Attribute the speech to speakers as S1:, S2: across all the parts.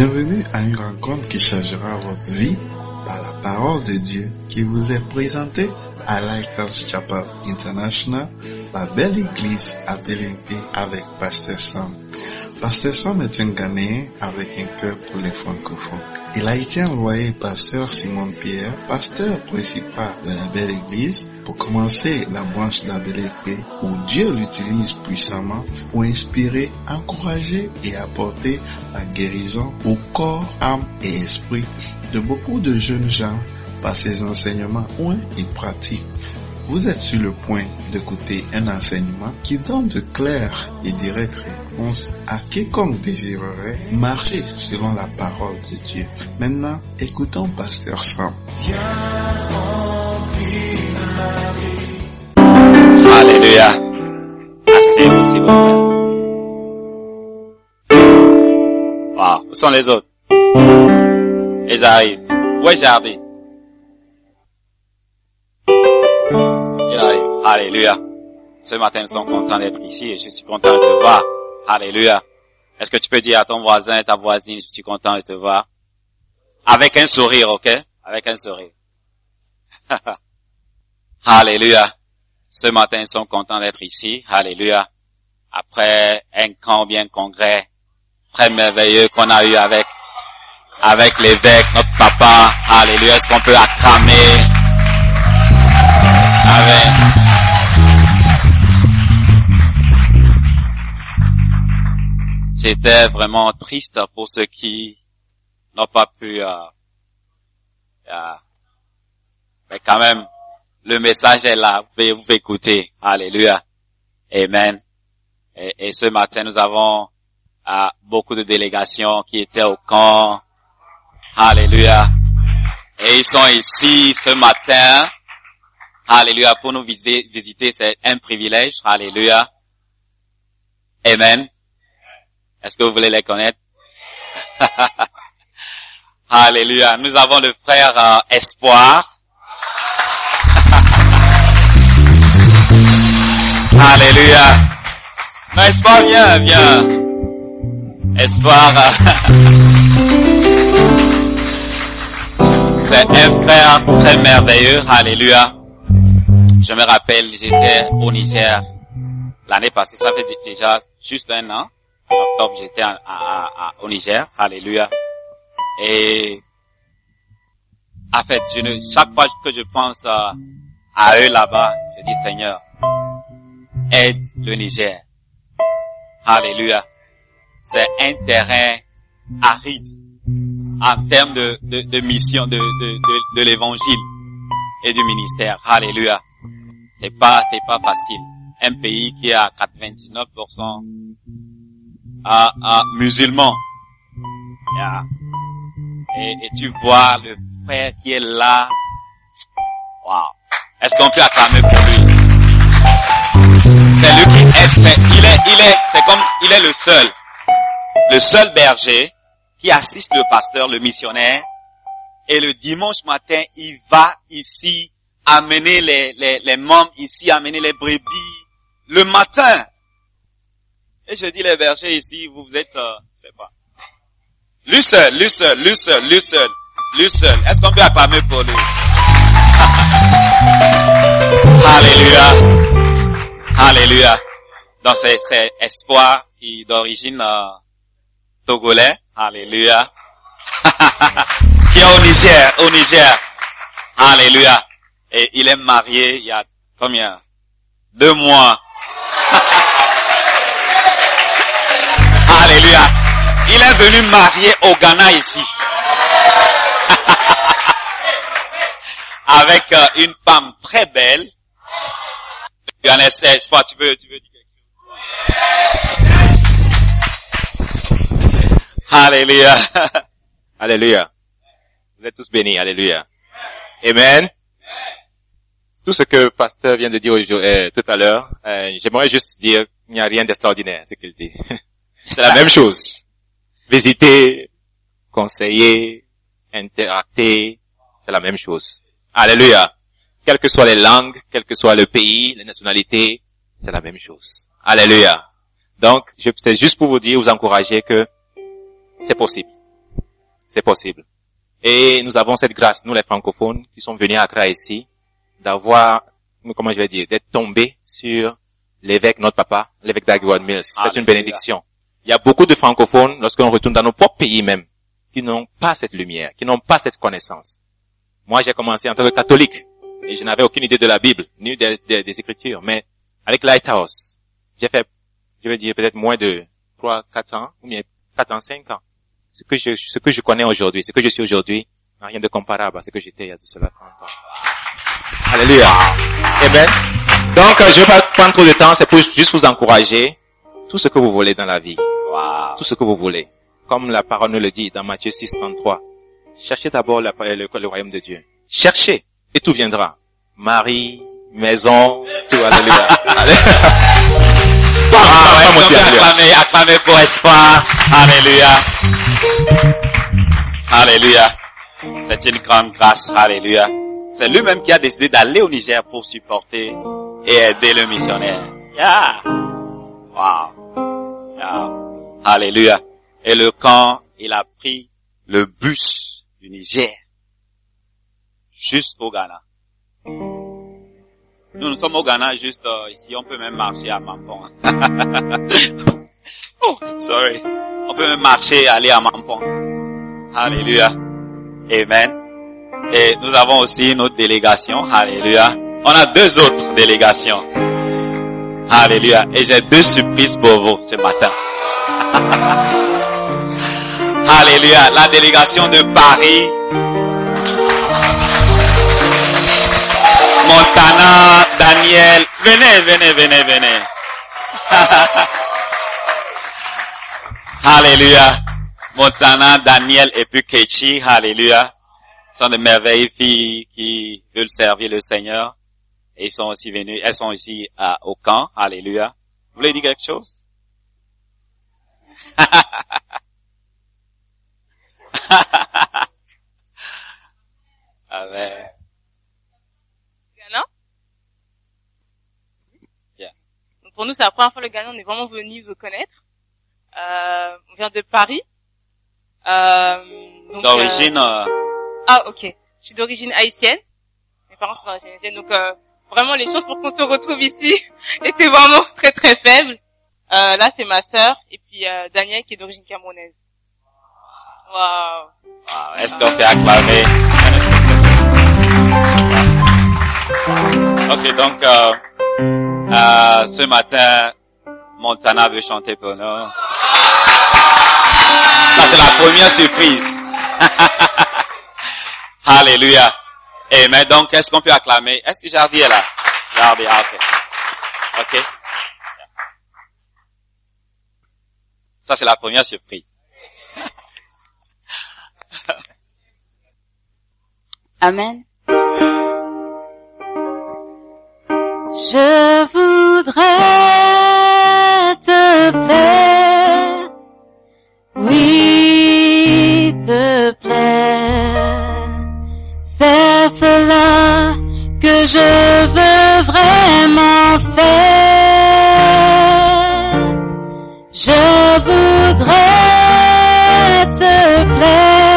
S1: Bienvenue à une rencontre qui changera votre vie par la parole de Dieu qui vous est présentée à Lighthouse Chapel International, la belle église à Bélimpi avec Pasteur Sam. Pasteur Sam est un Ghanéen avec un cœur pour les francophones. Il a été envoyé par Sœur Simone Pierre, pasteur principal de la belle église, pour commencer la branche d'Abélépé où Dieu l'utilise puissamment pour inspirer, encourager et apporter la guérison au corps, âme et esprit de beaucoup de jeunes gens par ses enseignements ou et pratiques. Vous êtes sur le point d'écouter un enseignement qui donne de claires et directes réponses à quiconque désirerait marcher selon la parole de Dieu. Maintenant, écoutons Pasteur Sam.
S2: Alléluia. Assez s'il vous plaît. Wow. Où sont les autres? Ils arrivent. Où est Jardy? Il arrive. Alléluia. Ce matin, nous sommes contents d'être ici et je suis content de te voir. Alléluia. Est-ce que tu peux dire à ton voisin ta voisine, je suis content de te voir? Avec un sourire, ok? Avec un sourire. Alléluia. Ce matin, nous sommes contents d'être ici. Alléluia. Après un camp bien congrès, très merveilleux qu'on a eu avec, avec l'évêque, notre papa. Alléluia. Est-ce qu'on peut acclamer? Amen. J'étais vraiment triste pour ceux qui n'ont pas pu, euh, euh, mais quand même, le message est là. Vous pouvez, écouter. Alléluia. Amen. Et, et ce matin, nous avons euh, beaucoup de délégations qui étaient au camp. Alléluia. Et ils sont ici ce matin. Alléluia. Pour nous visiter, visiter c'est un privilège. Alléluia. Amen. Est-ce que vous voulez les connaître? Alléluia. Nous avons le frère euh, Espoir. Alléluia. Espoir, viens, viens. Espoir. euh, C'est un frère très merveilleux. Alléluia. Je me rappelle, j'étais au Niger l'année passée. Ça fait déjà juste un an. En octobre, j'étais à- à- à- au Niger. Alléluia. Et en fait, je ne, chaque fois que je pense à, à eux là-bas, je dis Seigneur, aide le Niger. Alléluia. C'est un terrain aride en termes de, de, de mission de, de, de, l'évangile et du ministère. Alléluia. C'est pas, c'est pas facile. Un pays qui a 99% à, à musulmans. Yeah. Et, et tu vois le frère qui est là. Wow. Est-ce qu'on peut acclamer pour lui? C'est lui qui est fait. Il est, il est, c'est comme, il est le seul. Le seul berger qui assiste le pasteur, le missionnaire. Et le dimanche matin, il va ici amener les, les, les membres ici, amener les brebis. Le matin. Et je dis les bergers ici, vous, vous êtes, euh, je sais pas. Lui seul, lui seul, lui. Est-ce qu'on peut acclamer pour lui? Alléluia. Alléluia. Donc c'est, c'est espoir qui d'origine euh, togolais. Alléluia. qui est au Niger, au Niger. Alléluia. Et il est marié il y a combien? Deux mois. Il est venu marier au Ghana ici. Avec euh, une femme très belle. Tu veux, tu veux dire quelque? Alléluia.
S3: Alléluia. Vous êtes tous bénis. Alléluia. Amen. Tout ce que pasteur vient de dire euh, tout à l'heure, euh, j'aimerais juste dire qu'il n'y a rien d'extraordinaire, ce qu'il dit. C'est la même chose. Visiter, conseiller, interacter, c'est la même chose. Alléluia. Quelles que soient les langues, quel que soit le pays, les nationalités, c'est la même chose. Alléluia. Donc, je- c'est juste pour vous dire, vous encourager que c'est possible. c'est possible. Et nous avons cette grâce, nous les francophones, qui sommes venus à Accra ici, d'avoir, comment je vais dire, d'être tombés sur l'évêque, notre papa, l'évêque d'Agwan Mills. C'est une bénédiction. Il y a beaucoup de francophones, lorsqu'on retourne dans nos propres pays même, qui n'ont pas cette lumière, qui n'ont pas cette connaissance. Moi, j'ai commencé en tant que catholique, et je n'avais aucune idée de la Bible, ni des, des- des Écritures, mais avec Lighthouse, j'ai fait, je vais dire peut-être moins de 3, 4 ans, ou bien 4 ans, 5 ans. Ce que je, ce que je connais aujourd'hui, ce que je suis aujourd'hui, n'a rien de comparable à ce que j'étais il y a de cela 30 ans. Alléluia. Amen. Donc, euh, je vais pas prendre trop de temps, c'est pour juste vous encourager. Tout ce que vous voulez dans la vie,
S2: Wow.
S3: tout ce que vous voulez. Comme la parole nous le dit dans Matthieu 6, 33. Cherchez d'abord le, le royaume de Dieu. Cherchez, et tout viendra. Mari, maison, tout, alléluia.
S2: Ah,
S3: alléluia.
S2: acclamer, acclamer pour espoir? Alléluia. Alléluia. C'est une grande grâce. Alléluia. C'est lui-même qui a décidé d'aller au Niger pour supporter et aider le missionnaire. Yeah. Wow. Alléluia. Et le camp, il a pris le bus du Niger jusqu'au Ghana. Nous, nous sommes au Ghana, juste euh, ici. On peut même marcher à Mampong. oh, sorry. On peut même marcher aller à Mampong. Alléluia. Amen. Et nous avons aussi une autre délégation. Alléluia. On a deux autres délégations. Alléluia. Et j'ai deux surprises pour vous ce matin. Alléluia. La délégation de Paris. Montana, Daniel. Venez, venez, venez, venez. Alléluia. Montana, Daniel et puis Kechi. Alléluia. Ce sont de merveilleuses filles qui veulent servir le Seigneur. Et ils sont aussi venus, elles sont ici à, au camp. Alléluia. Vous voulez dire quelque chose? Amen.
S4: Ghana.
S2: Yeah.
S4: Donc pour nous, c'est la première fois le Ghana, on est vraiment venu vous connaître. Euh, on vient de Paris. Euh, donc,
S2: D'origine, euh,
S4: euh, ah, ok. Je suis d'origine haïtienne. Mes parents sont d'origine haïtienne, donc euh, vraiment les chances pour qu'on se retrouve ici étaient vraiment très très faibles. Euh, là, c'est ma sœur et puis euh, Daniel qui est d'origine camerounaise. Waouh.
S2: wow, est-ce qu'on peut acclamer? Ok, donc, euh, euh, ce matin, Montana veut chanter pour nous. Ça, c'est la première surprise. Alléluia. Amen. Donc, est-ce qu'on peut acclamer? Est-ce que Jardy est là? Jardy, ah, ok. Ok. Ça, c'est la première surprise.
S5: Amen. Je voudrais te plaire, Cela que je veux vraiment faire. Je voudrais te plaire.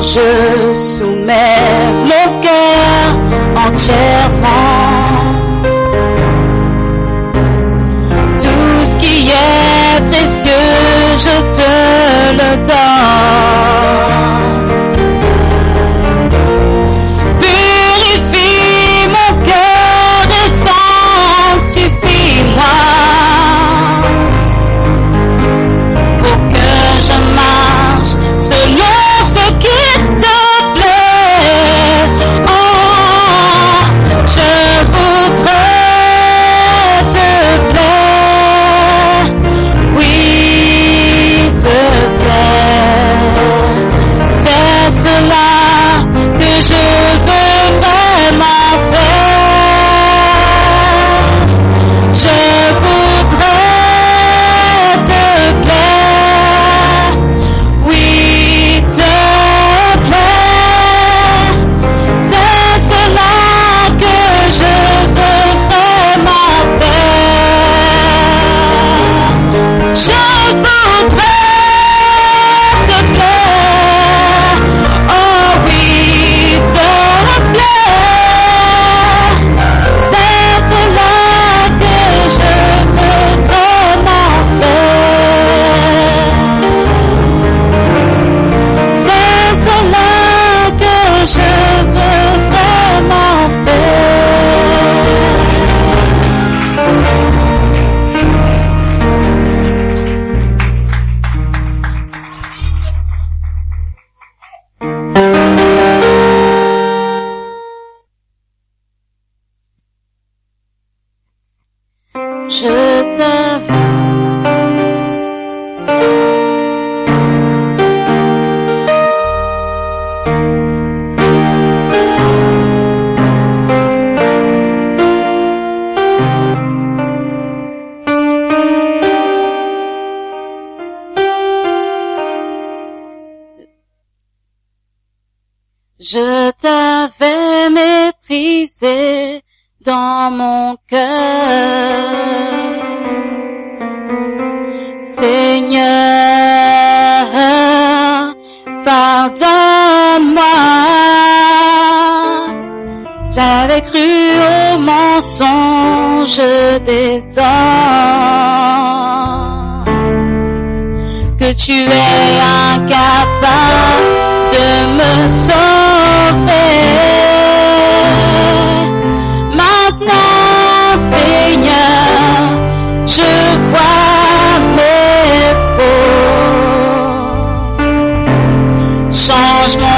S5: Je soumets mon cœur entièrement. Tout ce qui est précieux, je te le donne.
S2: Christmas.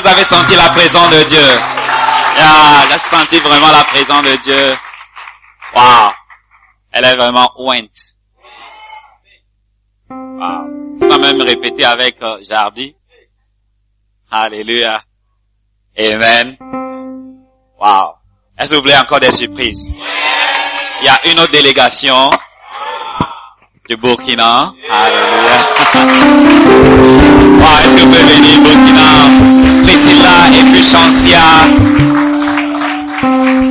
S2: Vous avez senti la présence de Dieu? Yeah, j'ai senti vraiment la présence de Dieu. Wow. Elle est vraiment ointe. Wow. Sans même répéter avec euh, Jardy. Alléluia. Amen. Wow. Est-ce que vous voulez encore des surprises? Il y a une autre délégation du Burkina. Alléluia. Wow, est-ce que vous pouvez venir Burkina? Priscilla et puis Chancia.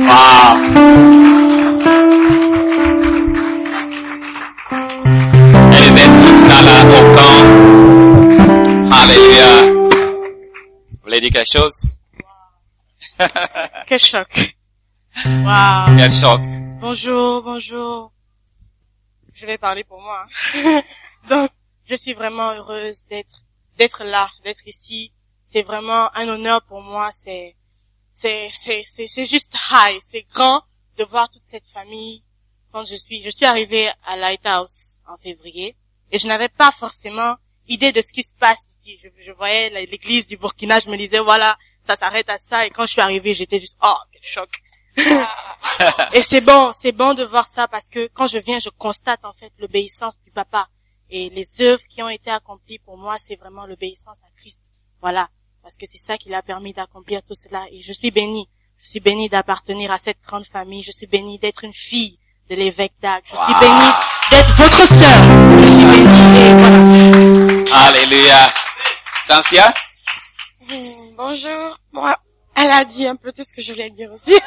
S2: Wow. Elles étaient toutes dans la, au camp. Alléluia. Vous voulez dire quelque chose?
S5: Quel choc. Waouh.
S2: Quel choc.
S5: Bonjour, bonjour. Je vais parler pour moi. hein. Donc, je suis vraiment heureuse d'être d'être là, d'être ici. C'est vraiment un honneur pour moi. C'est c'est c'est c'est c'est juste high. C'est grand de voir toute cette famille. Quand je suis je suis arrivée à Lighthouse en février et je n'avais pas forcément idée de ce qui se passe ici. Je, je voyais l'église du Burkina, je me disais voilà, ça s'arrête à ça. Et quand je suis arrivée, j'étais juste oh quel choc. Et c'est bon, c'est bon de voir ça parce que quand je viens, je constate en fait l'obéissance du papa. Et les œuvres qui ont été accomplies pour moi, c'est vraiment l'obéissance à Christ. Voilà. Parce que c'est ça qui l'a permis d'accomplir tout cela. Et je suis bénie. Je suis bénie d'appartenir à cette grande famille. Je suis bénie d'être une fille de l'évêque d'Ac. Je suis bénie d'être votre sœur. Je suis bénie et voilà.
S2: Alléluia. Chancia?
S4: Hmm, Bonjour. Bon, elle a dit un peu tout ce que je voulais dire aussi.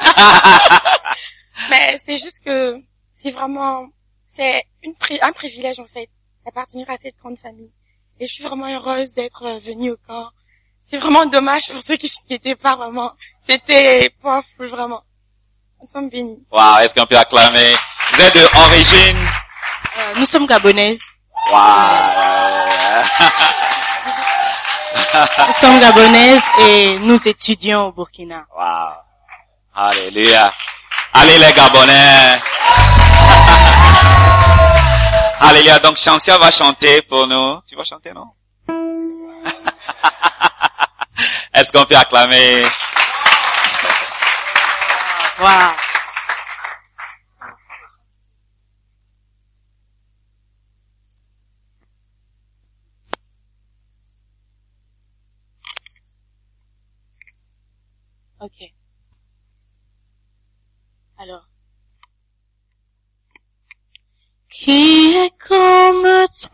S4: Mais c'est juste que c'est vraiment, c'est une pri- un privilège en fait d'appartenir à cette grande famille. Et je suis vraiment heureuse d'être venue au camp. C'est vraiment dommage pour ceux qui n'étaient pas vraiment. C'était pas fou vraiment. Nous sommes bénis.
S2: Wow, est-ce qu'on peut acclamer? Vous êtes d'origine?
S5: Euh, nous sommes gabonaises.
S2: Wow.
S5: Nous sommes gabonaises et nous étudions au Burkina.
S2: Wow. Alléluia. Allez les Gabonais. Alléluia. Donc Chancia va chanter pour nous. Tu vas chanter, non? Est-ce qu'on peut acclamer?
S5: Wow. Ok. Alors. Qui est comme toi?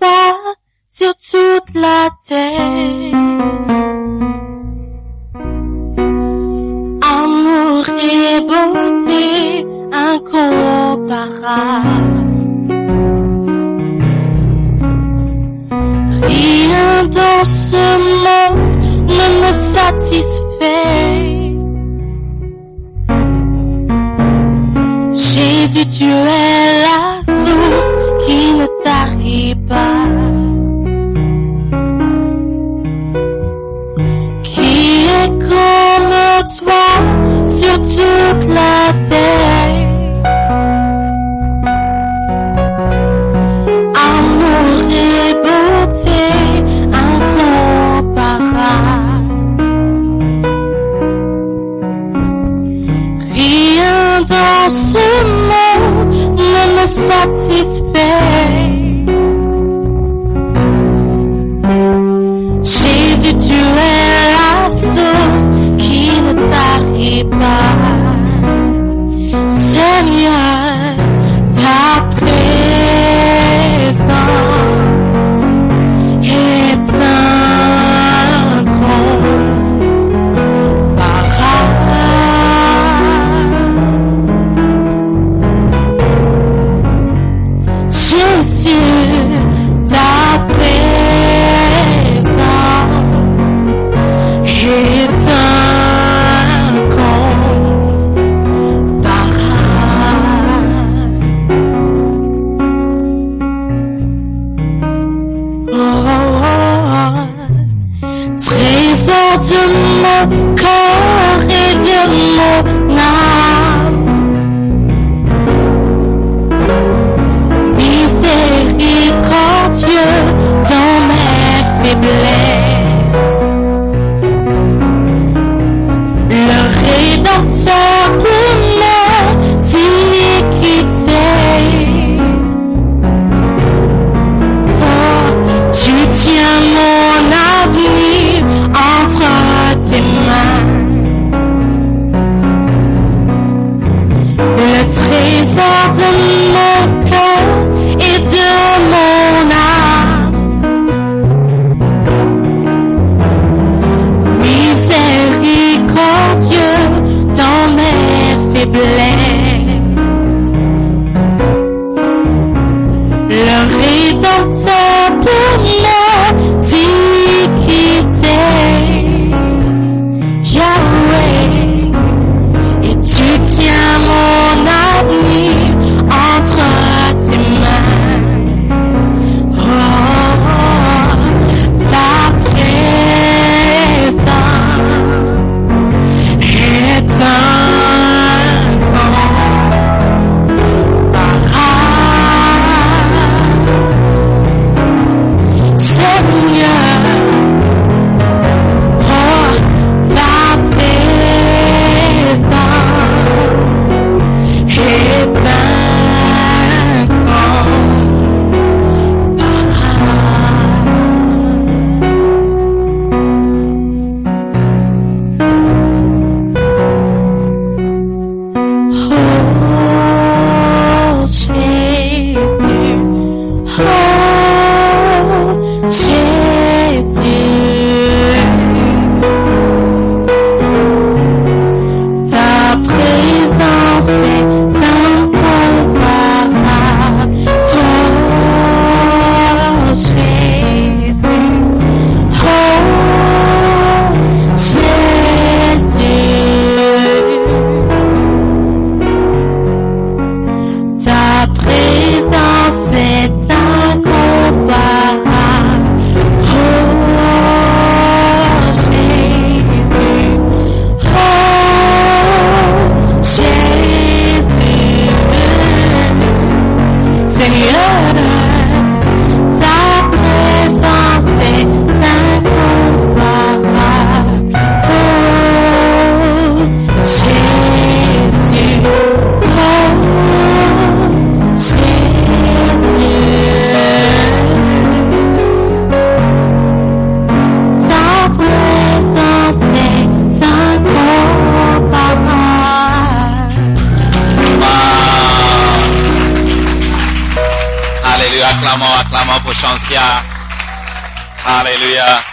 S2: Alléluia.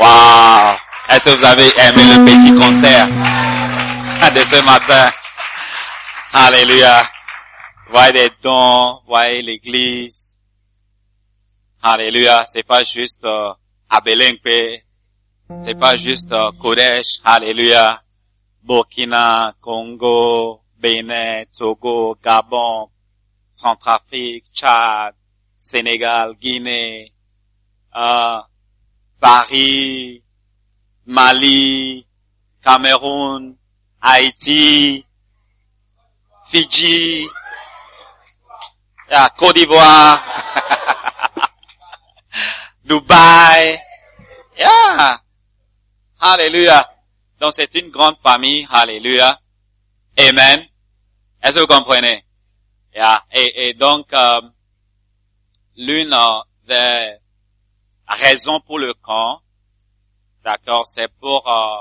S2: Wow. Est-ce que vous avez aimé le petit concert de ce matin? Alléluia. Voyez des dons, voyez l'église. Alléluia. C'est pas juste euh, à Belenque. C'est pas juste euh, Kodesh. Alléluia. Burkina, Congo, Bénin, Togo, Gabon, Centrafrique, Tchad, Sénégal, Guinée, euh, Paris, Mali, Cameroun, Haïti, Fidji, Côte d'Ivoire, Dubaï, yeah, Alléluia. Donc c'est une grande famille, Alléluia. Amen. Est-ce que vous comprenez? Yeah. Et, et donc, euh, l'une euh, des raisons pour le camp, d'accord, c'est pour euh,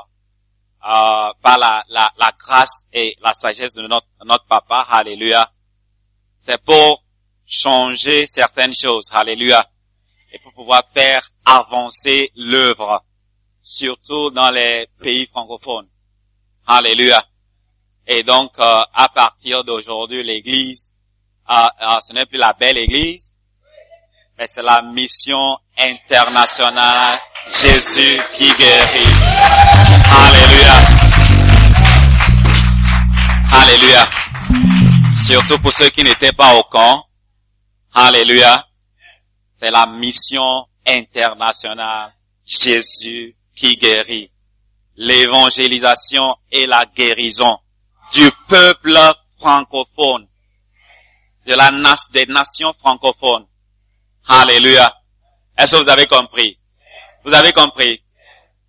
S2: euh, par la, la, la grâce et la sagesse de notre, notre papa, Alléluia. C'est pour changer certaines choses, Alléluia, et pour pouvoir faire avancer l'œuvre, surtout dans les pays francophones. Alléluia. Et donc, euh, à partir d'aujourd'hui, l'Église, euh, euh, ce n'est plus la belle Église, mais c'est la mission internationale Jésus qui guérit. Alléluia. Alléluia. Surtout pour ceux qui n'étaient pas au camp. Alléluia. C'est la mission internationale Jésus qui guérit. L'évangélisation et la guérison du peuple francophone, de la des nations francophones. Alléluia. Est-ce que vous avez compris? Vous avez compris?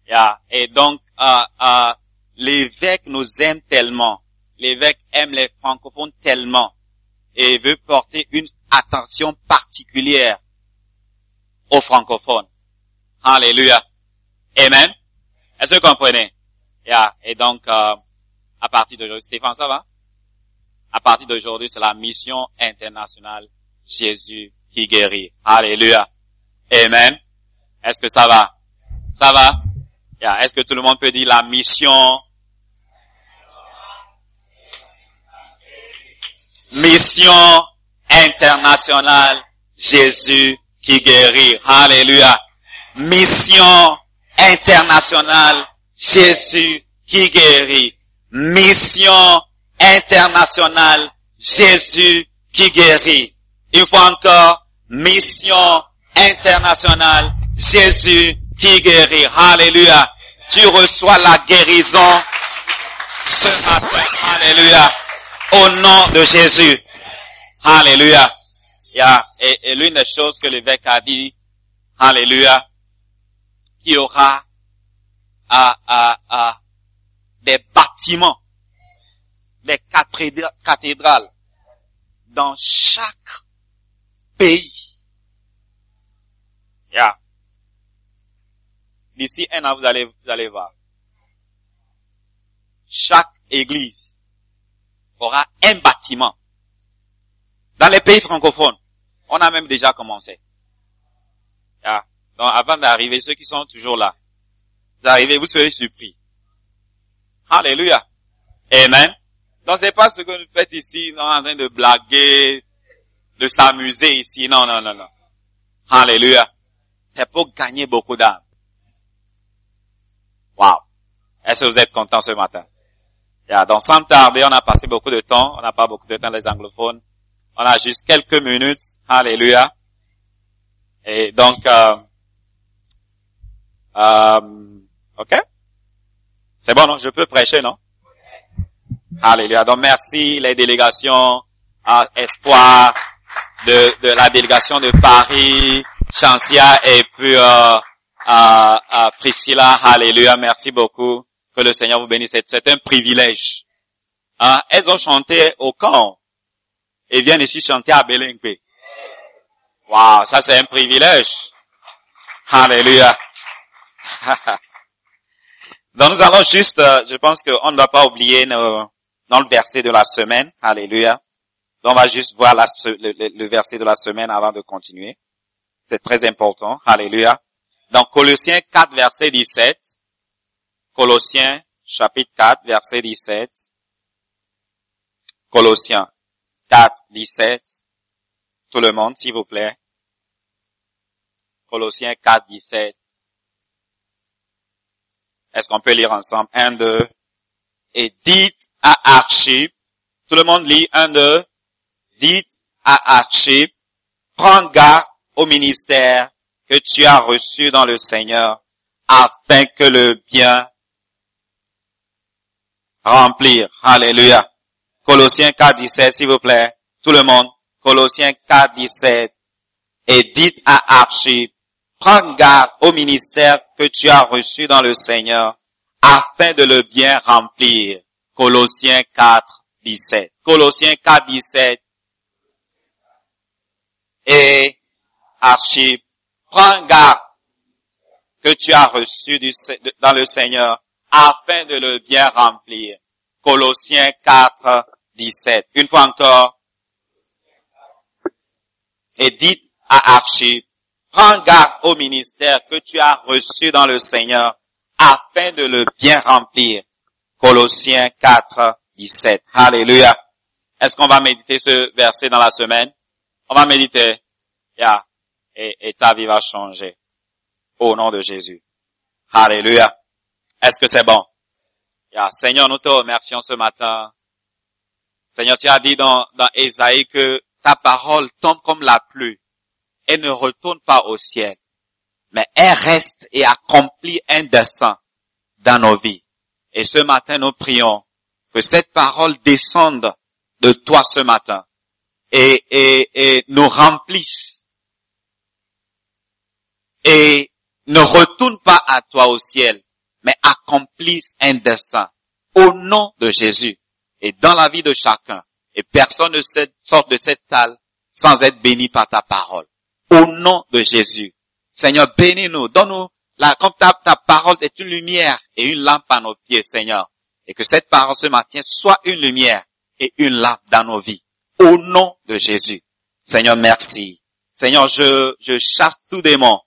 S2: Yeah. Et donc, euh, euh, l'évêque nous aime tellement. L'évêque aime les francophones tellement. Et veut porter une attention particulière aux francophones. Alléluia. Amen. Est-ce que vous comprenez? Yeah. Et donc, euh, à partir d'aujourd'hui, Stéphane, ça va? À partir d'aujourd'hui, c'est la mission internationale Jésus qui guérit. Alléluia. Amen. Est-ce que ça va? Ça va? Est-ce que tout le monde peut dire la mission? Mission internationale Jésus qui guérit. Alléluia. Mission internationale Jésus qui guérit. Mission internationale Jésus qui guérit. Une fois encore, mission internationale Jésus qui guérit. Alléluia. Tu reçois la guérison ce. Alléluia. Au nom de Jésus. Alléluia. Yeah. Et, l'une des choses que l'évêque a dit, Alléluia, qu'il y aura à, à, à des bâtiments, des cathédra- cathédrales dans chaque pays. Yeah. D'ici un an, vous allez, vous allez voir. Chaque église aura un bâtiment. Dans les pays francophones, on a même déjà commencé. Yeah. Donc avant d'arriver, ceux qui sont toujours là, vous arrivez, vous serez surpris. Alléluia. Amen. Donc c'est pas ce que vous faites ici, non, en train de blaguer, de s'amuser ici. Non, non, non, non. Alléluia. C'est pour gagner beaucoup d'âmes. Wow. Est-ce que vous êtes contents ce matin? Yeah, donc sans tarder, on a passé beaucoup de temps. On n'a pas beaucoup de temps les anglophones. On a juste quelques minutes. Alléluia. Et donc, euh, euh, ok? C'est bon, non? Je peux prêcher, non? Alléluia. Donc merci les délégations Espoir de, de la délégation de Paris, Chancia et puis euh, à, Priscilla. Alléluia. Merci beaucoup. Que le Seigneur vous bénisse. C'est- un privilège. Hein? Elles ont chanté au camp et viennent ici chanter à Belengue. Wow, ça c'est un privilège. Alléluia. Donc nous allons juste, euh, je pense qu'on ne doit pas oublier nos- dans le verset de la semaine. Alléluia. Donc, on va juste voir le, verset de la semaine avant de continuer. C'est très important. Alléluia. Donc, Colossiens 4, verset 17. Colossiens, chapitre 4, verset 17. Colossiens 4, 17. Tout le monde, s'il vous plaît. Colossiens 4, 17. Est-ce qu'on peut lire ensemble? Un, deux. Et dites à Archip, tout le monde lit, un, deux. Dites à Archip, prends garde au ministère que tu as reçu dans le Seigneur, afin que le bien remplir. Alléluia. Colossiens 4, 17, s'il vous plaît. Tout le monde. Colossiens 4, 17. Et dites à Archip, prends garde au ministère que tu as reçu dans le Seigneur, afin de le bien remplir. Colossiens 4, 17. Colossiens 4, 17. Et Archip, prends garde que tu as reçu dans le Seigneur, afin de le bien remplir. Colossiens 4, 17. Une fois encore. Et dites à Archip, prends garde au ministère que tu as reçu dans le Seigneur, afin de le bien remplir. Colossiens 4, 17. Alléluia. Est-ce qu'on va méditer ce verset dans la semaine? On va méditer. Yeah. Et, ta vie va changer. Au nom de Jésus. Alléluia. Est-ce que c'est bon? Yeah. Seigneur, nous te remercions ce matin. Seigneur, tu as dit dans, dans Ésaïe que ta parole tombe comme la pluie et ne retourne pas au ciel, mais elle reste et accomplit un dessein dans nos vies. Et ce matin, nous prions que cette parole descende de toi ce matin et, nous remplisse et ne retourne pas à toi au ciel, mais accomplisse un dessein au nom de Jésus et dans la vie de chacun. Et personne ne sort de cette salle sans être béni par ta parole. Au nom de Jésus. Seigneur, bénis-nous, donne-nous la, comme ta parole est une lumière et une lampe à nos pieds, Seigneur. Et que cette parole ce matin soit une lumière et une lampe dans nos vies. Au nom de Jésus. Seigneur, merci. Seigneur, je, je chasse tout démon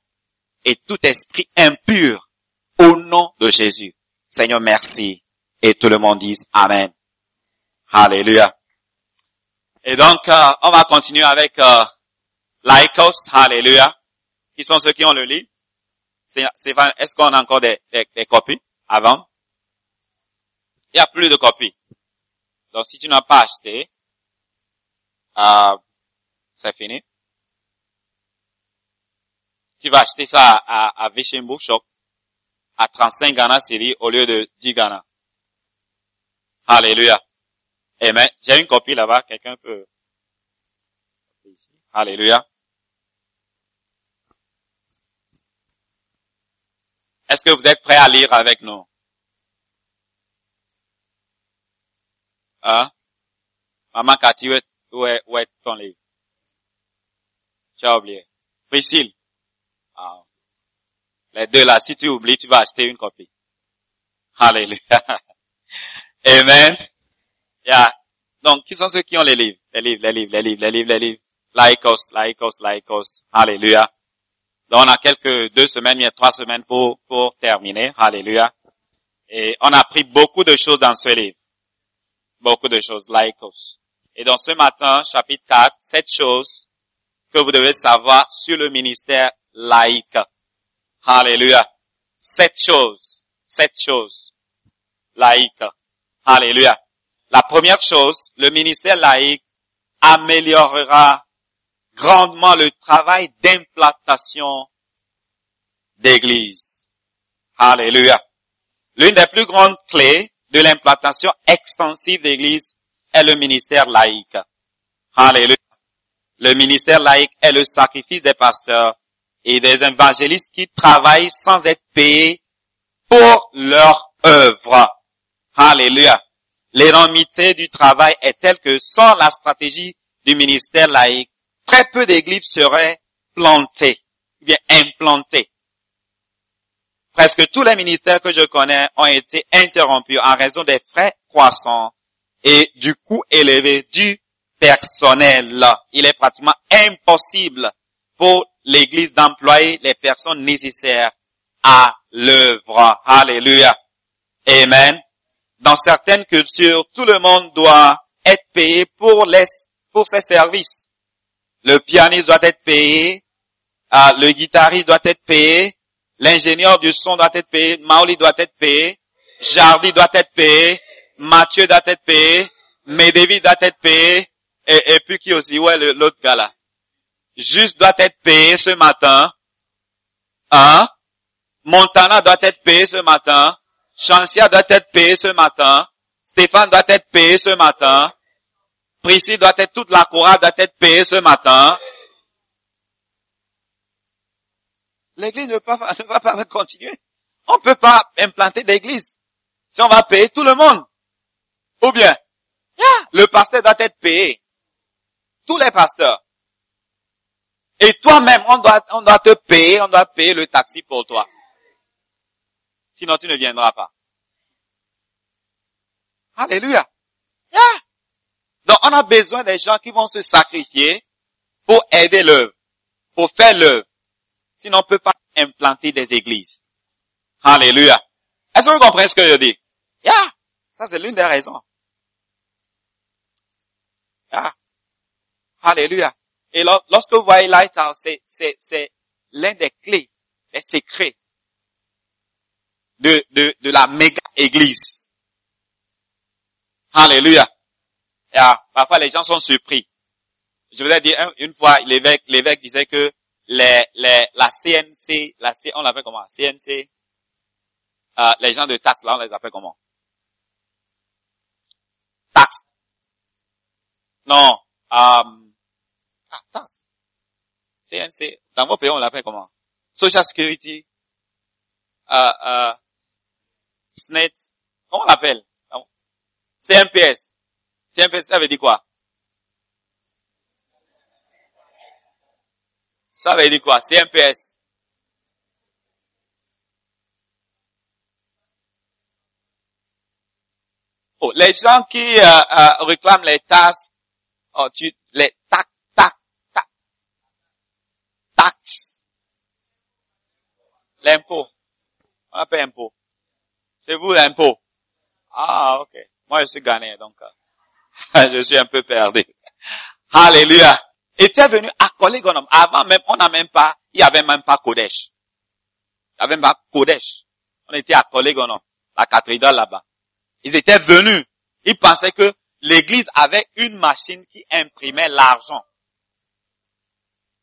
S2: et tout esprit impur au nom de Jésus. Seigneur, merci. Et tout le monde dise Amen. Alléluia. Et donc, euh, on va continuer avec euh, Lycos. Alléluia. Qui sont ceux qui ont le livre? Est-ce qu'on a encore des, des, des copies avant? Il n'y a plus de copies. Donc, si tu n'as pas acheté, euh, c'est fini. Tu vas acheter ça à, à, Bookshop à 35 Ghana série au lieu de 10 Ghana. Alléluia. Amen. J'ai une copie là-bas. Quelqu'un peut... Alléluia. Est-ce que vous êtes prêts à lire avec nous? Hein? Maman Cathy, où est, où est, ton livre? Tu as oublié. Priscille. Ah. Les deux là, si tu oublies, tu vas acheter une copie. Alléluia. Amen. Yeah. Donc, qui sont ceux qui ont les livres? Les livres, les livres, les livres, les livres, les livres. Laikos, laikos, laikos. Alléluia. Donc, on a quelques deux semaines, il y a trois semaines pour, pour terminer. Alléluia. Et on a appris beaucoup de choses dans ce livre. Beaucoup de choses. Laikos. Et dans ce matin, chapitre 4, sept choses que vous devez savoir sur le ministère laïque. Alléluia. Sept choses. Sept choses. Laïque. Alléluia. La première chose, le ministère laïque améliorera grandement le travail d'implantation d'église. Alléluia. L'une des plus grandes clés de l'implantation extensive d'église est le ministère laïque. Alléluia. Le ministère laïque est le sacrifice des pasteurs et des évangélistes qui travaillent sans être payés pour leur œuvre. Alléluia. L'énormité du travail est telle que sans la stratégie du ministère laïque, très peu d'églises seraient plantées, bien implantées. Presque tous les ministères que je connais ont été interrompus en raison des frais croissants et du coût élevé dû personnel. Il est pratiquement impossible pour l'église d'employer les personnes nécessaires à l'œuvre. Alléluia. Amen. Dans certaines cultures, tout le monde doit être payé pour les, pour ses services. Le pianiste doit être payé, ah, le guitariste doit être payé, l'ingénieur du son doit être payé, Maoli doit être payé, Jardy doit être payé, Mathieu doit être payé, Medevi doit être payé, et, et puis qui aussi, ouais, l'autre gars là. Juste doit être payé ce matin. Hein? Montana doit être payé ce matin. Chancia doit être payé ce matin. Stéphane doit être payé ce matin. Priscille doit être, toute la chorale doit être payée ce matin. L'église ne va pas continuer. On ne peut pas implanter d'église si on va payer tout le monde. Ou bien, le pasteur doit être payé. Tous les pasteurs. Et toi-même, on doit, on doit te payer, on doit payer le taxi pour toi. Sinon, tu ne viendras pas. Alléluia. Yeah. Donc, on a besoin des gens qui vont se sacrifier pour aider l'œuvre, pour faire l'œuvre. Sinon, on ne peut pas implanter des églises. Alléluia. Est-ce que vous comprenez ce que je dis? Yeah. Ça, c'est l'une des raisons. Yeah. Alléluia. Et lo- lorsque vous voyez Lighthouse, c'est, c'est, c'est l'un des clés, des secrets de, de, de la méga église. Alléluia. Ah, parfois les gens sont surpris. Je vous ai dit un- une fois, l'évêque, l'évêque disait que les, les, la CNC, la C, on l'appelle comment? CNC, euh, les gens de taxes là, on les appelle comment? Taxes. Non, euh, ah, taxes. CNC, dans vos pays on l'appelle comment? Social Security, euh, euh, SNET, comment on l'appelle? CMPS. CMPS, ça veut dire quoi? Ça veut dire quoi? CMPS. Oh, les gens qui euh, euh, réclament les taxes, oh, tu, les tac, tac, tac, taxes, l'impôt, on appelle impôt. C'est vous l'impôt. Ah, ok. Moi, je suis ghanéen, donc je suis un peu perdu. Alléluia. Était venu à Kolegonom. Avant même, on n'a même pas, il y avait même pas Kodesh. Il y avait même pas Kodesh. On était à Kolegonom, la cathédrale là-bas. Ils étaient venus. Ils pensaient que l'église avait une machine qui imprimait l'argent.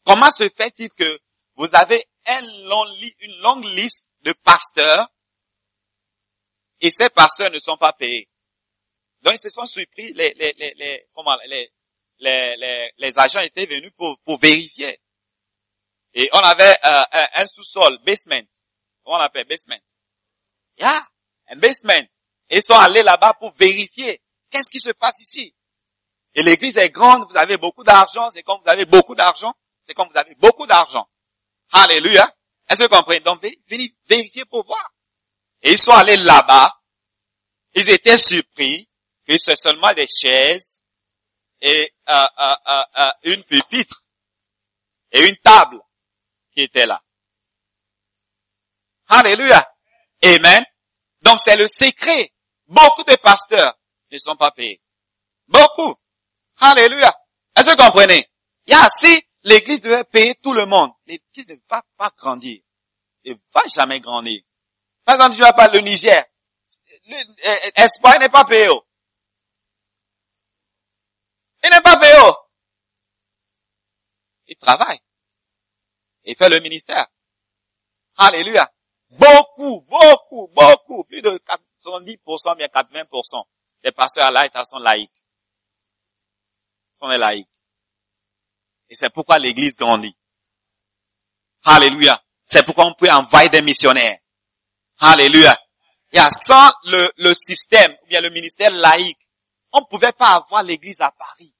S2: Comment se fait-il que vous avez un long une longue liste de pasteurs et ces pasteurs ne sont pas payés? Donc ils se sont surpris, les, les, les, les, comment, les, agents étaient venus pour, vérifier. Et on avait euh, un, sous-sol, basement. Comment on l'appelle? Basement? Yeah, un basement. Ils sont allés là-bas pour vérifier qu'est-ce qui se passe ici? Et l'église est grande, vous avez beaucoup d'argent, c'est comme vous avez beaucoup d'argent, c'est comme vous avez beaucoup d'argent. Alléluia. Est-ce que vous comprenez? Donc venez venez vérifier pour voir. Et ils sont allés là-bas. Ils étaient surpris que c'est seulement des chaises et euh, euh, euh, euh, une pupitre et une table qui étaient là. Alléluia. Amen. Donc c'est le secret. Beaucoup de pasteurs ne sont pas payés. Beaucoup. Alléluia. Est-ce que vous comprenez? Il y a si l'église devait payer tout le monde, l'église ne va pas grandir. Elle ne va jamais grandir. Par exemple, tu vas pas le Niger. Euh, Espoir n'est pas payé. Il n'est pas payé. Il travaille. Il fait le ministère. Alléluia. Beaucoup, beaucoup, beaucoup, plus de 70%, bien 80% des pasteurs à Light sont laïcs. Sont des laïcs. Et c'est pourquoi l'église grandit. Alléluia. C'est pourquoi on peut envoyer des missionnaires. Alléluia. Et sans le, le système, ou bien le ministère laïque, on ne pouvait pas avoir l'église à Paris.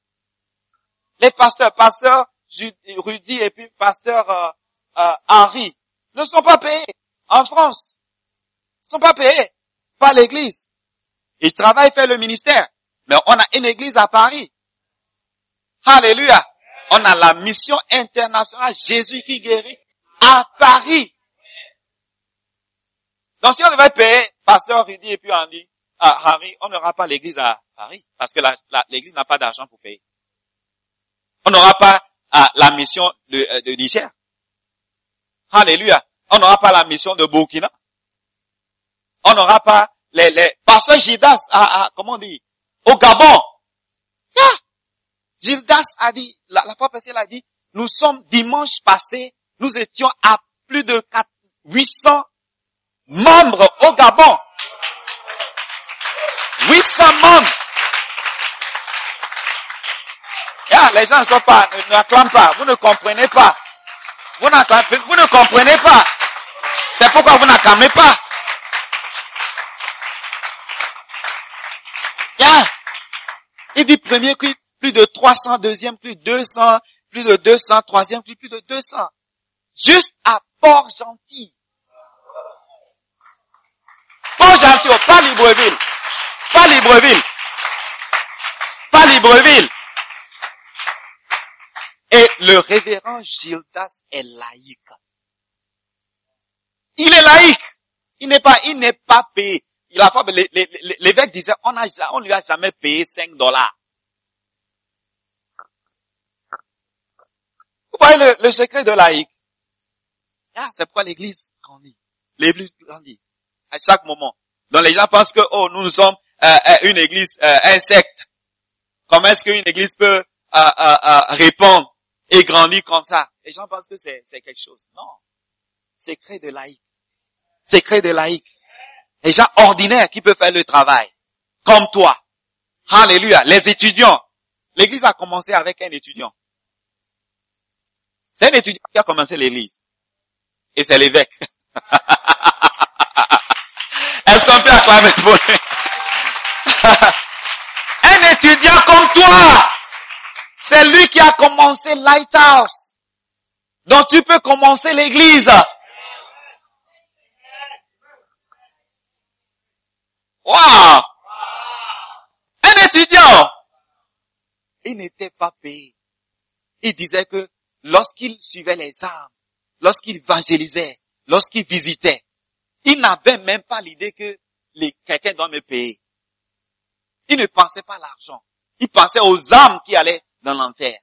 S2: Les pasteurs, pasteur Ju- Rudy et puis pasteur euh, euh, Henri, ne sont pas payés en France. Ils sont pas payés par l'église. Ils travaillent, font le ministère. Mais on a une église à Paris. Alléluia. On a la mission internationale Jésus qui guérit à Paris. Donc si on devait payer Pasteur Rudy et puis Andy, à Harry, on n'aura pas l'église à Paris parce que l'église n'a pas d'argent pour payer. On n'aura pas la mission de, euh, de Niger. Alléluia. On n'aura pas la mission de Burkina. On n'aura pas les, les Pasteur Gildas à, à- comment on dit, au Gabon. Gildas a dit, la, la fois passée, il a dit, nous sommes dimanche passé, nous étions à plus de 4, 800 membres au Gabon. 800 membres. Yeah, les gens ne sont pas, n'acclament pas. Vous ne comprenez pas. Vous, vous ne comprenez pas. C'est pourquoi vous n'acclamez pas. Il dit premier plus de 300, deuxième plus 200, plus de 200, troisième cri, plus de 200. Juste à Port-Gentil. Port-Gentil, oh, pas Libreville. Pas Libreville. Pas Libreville. Et le révérend Gildas est laïque. Il est laïque. Il n'est pas, il n'est pas payé. La l'évêque disait, on a, on lui a jamais payé 5 dollars. Vous voyez le, le secret de laïque? Ah, c'est pourquoi l'église grandit. L'église grandit. À chaque moment. Donc les gens pensent que, oh, nous, sommes euh, euh, une église, euh, un secte. Comment est-ce qu'une église peut euh, euh, euh, répondre et grandir comme ça? Les gens pensent que c'est quelque chose. Non. Secret de laïque. Secret de laïque. Les gens ordinaires qui peuvent faire le travail. Comme toi. Alléluia. Les étudiants. L'église a commencé avec un étudiant. C'est un étudiant qui a commencé l'église. Et c'est l'évêque. Est-ce qu'on peut acclamer pour? Un étudiant comme toi. C'est lui qui a commencé Lighthouse. Donc tu peux commencer l'église. Un étudiant. Il n'était pas payé. Il disait que lorsqu'il suivait les armes, lorsqu'il évangélisait, lorsqu'il visitait, il n'avait même pas l'idée que quelqu'un doit me payer. Il ne pensait pas à l'argent. Il pensait aux âmes qui allaient dans l'enfer.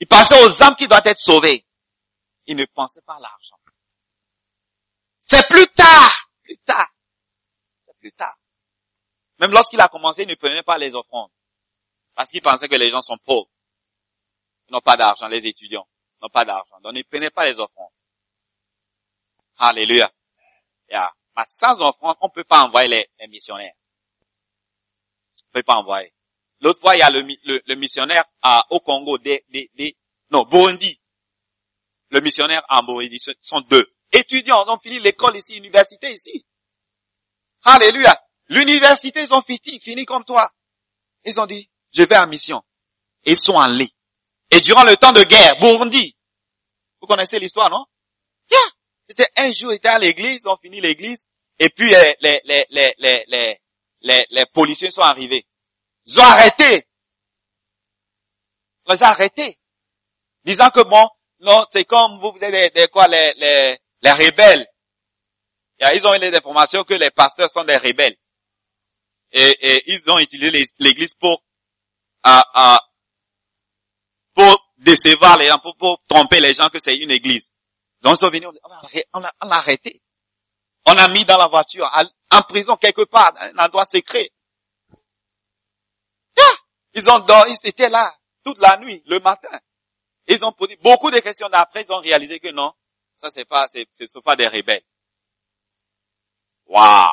S2: Il pensait aux âmes qui doivent être sauvées. Il ne pensait pas à l'argent. C'est plus tard, plus tard. Tard. Même lorsqu'il a commencé, il ne prenait pas les offrandes. Parce qu'il pensait que les gens sont pauvres. Ils n'ont pas d'argent, les étudiants n'ont pas d'argent. Donc ne prenez pas les offrandes. Alléluia. Mais sans offrande, on ne peut pas envoyer les, les missionnaires. On ne peut pas envoyer. L'autre fois, il y a le, le, le missionnaire à, au Congo, des, des, des, non, Burundi. Le missionnaire en Burundi, ce sont deux. Étudiants, ont fini l'école ici, université ici. Alléluia. L'université, ils ont fini, fini comme toi. Ils ont dit, je vais en mission. Ils sont allés. Et durant le temps de guerre, Burundi. Vous connaissez l'histoire, non? C'était un jour, ils étaient à l'église, ils ont fini l'église. Et puis, les, les, les, les, les policiers sont arrivés. Ils ont arrêté. Ils ont arrêté. Disant que bon, non, c'est comme vous, vous êtes des, des quoi, les, les, les rebelles. Ils ont eu les informations que les pasteurs sont des rebelles. Et, et ils ont utilisé l'église pour, pour décevoir les gens, pour, pour tromper les gens que c'est une église. Donc ils sont venus, on a, on a- on a arrêté. On a mis dans la voiture, en prison quelque part, un endroit secret. Ah! Ils ont dormi, ils étaient là toute la nuit, le matin. Ils ont posé beaucoup de questions. Après, ils ont réalisé que non, ça c'est pas, c'est, ce sont pas des rebelles. Waouh!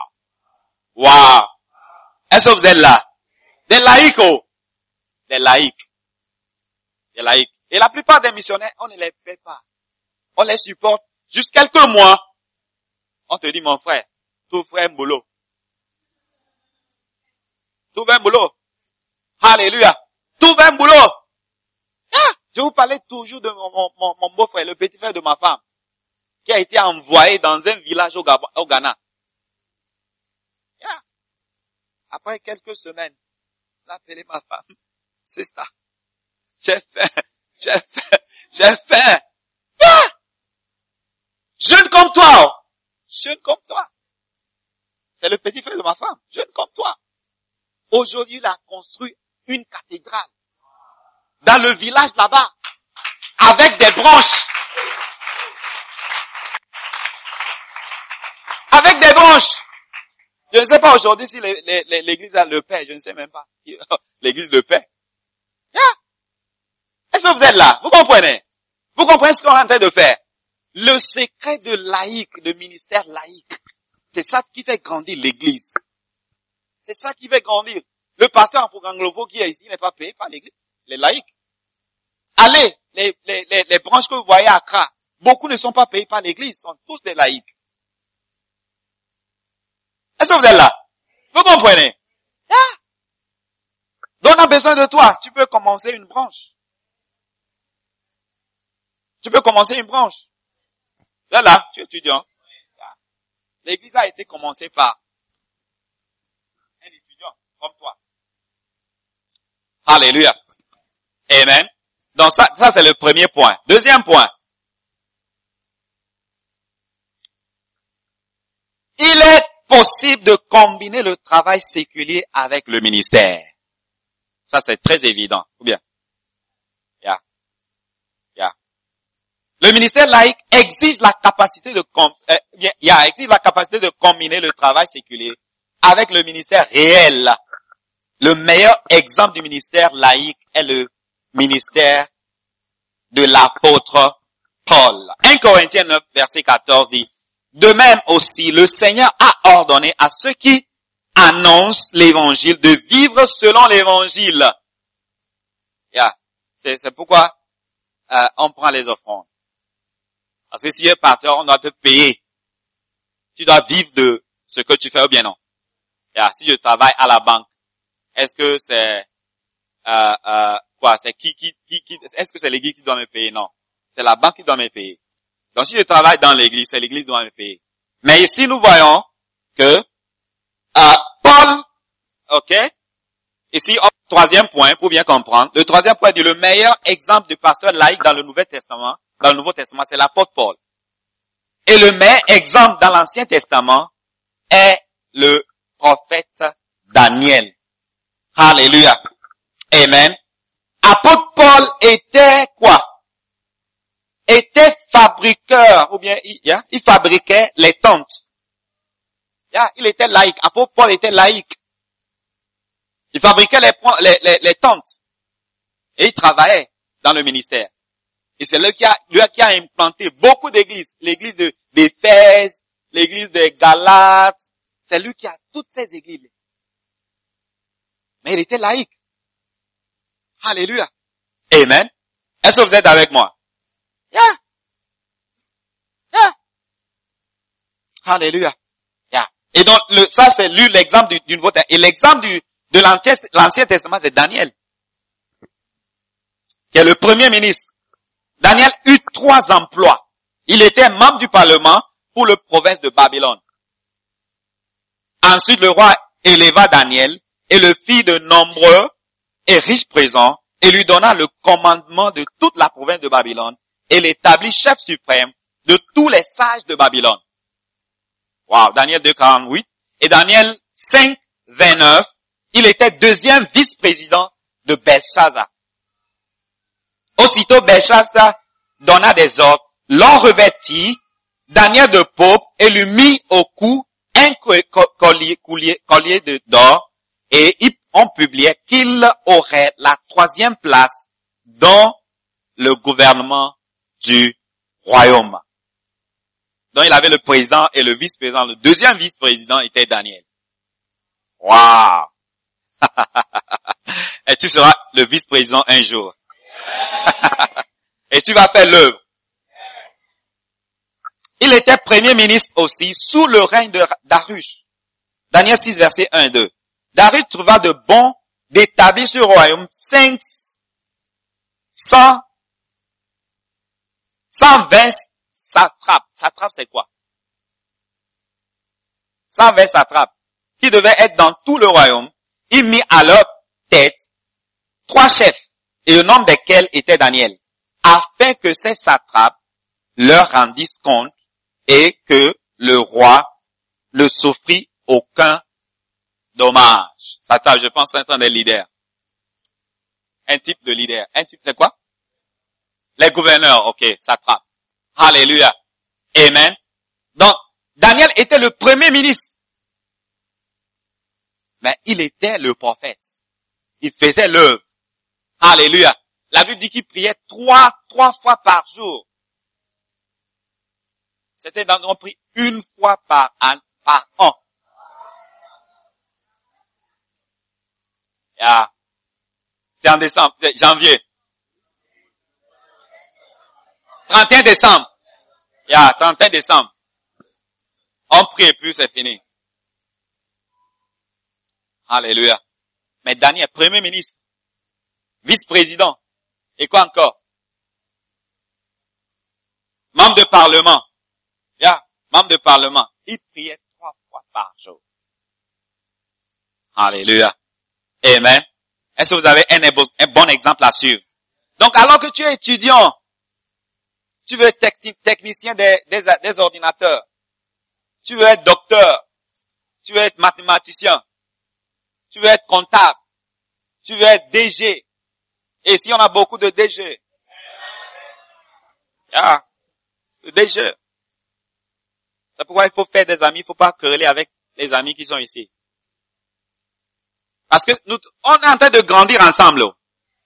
S2: Waouh! Est-ce que vous êtes là? Des laïcs, oh! Des laïcs. Des laïcs. Et la plupart des missionnaires, on ne les paie pas. On les supporte juste quelques mois. On te dit, mon frère, trouve un boulot. Trouve un boulot. Alléluia. Trouve un boulot. Ah, je vous parlais toujours de mon, beau-frère, le petit frère de ma femme, qui a été envoyé dans un village au Ghana. Ah. Après quelques semaines, j'ai appelé ma femme. C'est ça. J'ai faim. J'ai faim. J'ai faim. Ah! Jeune comme toi. Jeune comme toi. C'est le petit frère de ma femme. Jeune comme toi. Aujourd'hui, il a construit une cathédrale. Dans le village là-bas. Avec des branches. Avec des branches. Je ne sais pas aujourd'hui si l'église a le paix. Je ne sais même pas. L'église le paix. Yeah. Est-ce que vous êtes là? Vous comprenez? Vous comprenez ce qu'on est en train de faire? Le secret de laïque, de ministère laïque, c'est ça qui fait grandir l'église. C'est ça qui fait grandir. Le pasteur Anglovo qui est ici n'est pas payé par l'église. Les laïcs. Allez, les, les, les, les branches que vous voyez à Accra, beaucoup ne sont pas payés par l'église, sont tous des laïcs. Est-ce que vous êtes là? Vous comprenez? Ah. Donc on a besoin de toi. Tu peux commencer une branche. Tu peux commencer une branche. Là, là, tu es étudiant. L'église a été commencée par un étudiant comme toi. Alléluia. Amen. Donc ça, ça c'est le premier point. Deuxième point. Il est possible de combiner le travail séculier avec le ministère. Ça c'est très évident. Ou bien? Yeah. Yeah. Le ministère laïque exige la capacité de euh, yeah, exige la capacité de combiner le travail séculier avec le ministère réel. Le meilleur exemple du ministère laïque est le ministère de l'apôtre Paul. 1 Corinthiens 9, verset 14 dit, De même aussi, le Seigneur a ordonné à ceux qui annoncent l'évangile de vivre selon l'évangile. Yeah. C'est, pourquoi euh, on prend les offrandes. Parce que si tu es pasteur, on doit te payer. Tu dois vivre de ce que tu fais ou bien non. Yeah. Si je travaille à la banque, est-ce que c'est euh, euh, quoi C'est qui, qui, qui, qui Est-ce que c'est l'église qui doit me payer? Non, c'est la banque qui doit me payer. Donc si je travaille dans l'église, c'est l'église qui doit me payer. Mais ici nous voyons que euh, Paul, ok, ici troisième point pour bien comprendre. Le troisième point dit le meilleur exemple de pasteur laïque dans le Nouveau Testament, dans le Nouveau Testament, c'est l'apôtre Paul. Et le meilleur exemple dans l'Ancien Testament est le prophète Daniel. Alléluia. Amen. Apôtre Paul était quoi? Était fabriqueur, ou bien il, il fabriquait les tentes. Il était laïque. Apôtre Paul était laïque. Il fabriquait les tentes. Et il travaillait dans le ministère. Et c'est lui qui a, lui qui a implanté beaucoup d'églises. L'église de, d'Éphèse, l'église de Galates. C'est lui qui a toutes ces églises. Mais il était laïque. Alléluia. Amen. Est-ce que vous êtes avec moi? Yeah. Yeah. Alléluia. Yeah. Et donc, le, ça, c'est lui l'exemple du, du. Et l'exemple du, de l'Ancien, l'Ancien Testament, c'est Daniel. Qui est le premier ministre. Daniel eut trois emplois. Il était membre du Parlement pour le province de Babylone. Ensuite, le roi éleva Daniel et le fit de nombreux et riches présents et lui donna le commandement de toute la province de Babylone et l'établit chef suprême de tous les sages de Babylone. Wow, Daniel 2, 48. Et Daniel 5, 29, il était deuxième vice-président de Belshazzar. Aussitôt Belshazzar donna des ordres, l'en revêtit, Daniel de paupe, et lui mit au cou un co- co- collier, collier- collier de- d'or, et on publiait qu'il aurait la troisième place dans le gouvernement du royaume. Donc il avait le président et le vice-président. Le deuxième vice-président était Daniel. Waouh! et tu seras le vice-président un jour. et tu vas faire l'œuvre. Il était premier ministre aussi sous le règne de Darius. Daniel 6, verset 1 et 2. Darius trouva de bon d'établir le royaume 500, 120 satrapes. Satrapes, c'est quoi? 120 satrapes qui devaient être dans tout le royaume. Il mit à leur tête trois chefs et au nombre desquels était Daniel, afin que ces satrapes leur rendissent compte et que le roi ne souffrit aucun dommage. Satrap, je pense, c'est un des leaders. Un type de leader. Un type, c'est quoi? Les gouverneurs, ok, satrapes. Alléluia. Amen. Donc, Daniel était le premier ministre. Mais il était le prophète. Il faisait l'œuvre. Alléluia. La Bible dit qu'il priait trois, trois fois par jour. C'était dans on prie une fois par an, par an. Yeah. C'est en décembre, janvier. 31 décembre. Yeah, 31 décembre. On prie puis c'est fini. Alléluia. Mais Daniel, premier ministre, vice-président, et quoi encore? Membre de parlement. Yeah, membre de parlement. Il priait trois fois par jour. Alléluia. Amen. Est-ce que vous avez un bon exemple à suivre? Donc, alors que tu es étudiant, tu veux être technicien des, ordinateurs, tu veux être docteur, tu veux être mathématicien, tu veux être comptable, tu veux être DG. Et si on a beaucoup de DG, ah, DG. C'est pourquoi il faut faire des amis, il faut pas quereller avec les amis qui sont ici. Parce que nous, on est en train de grandir ensemble.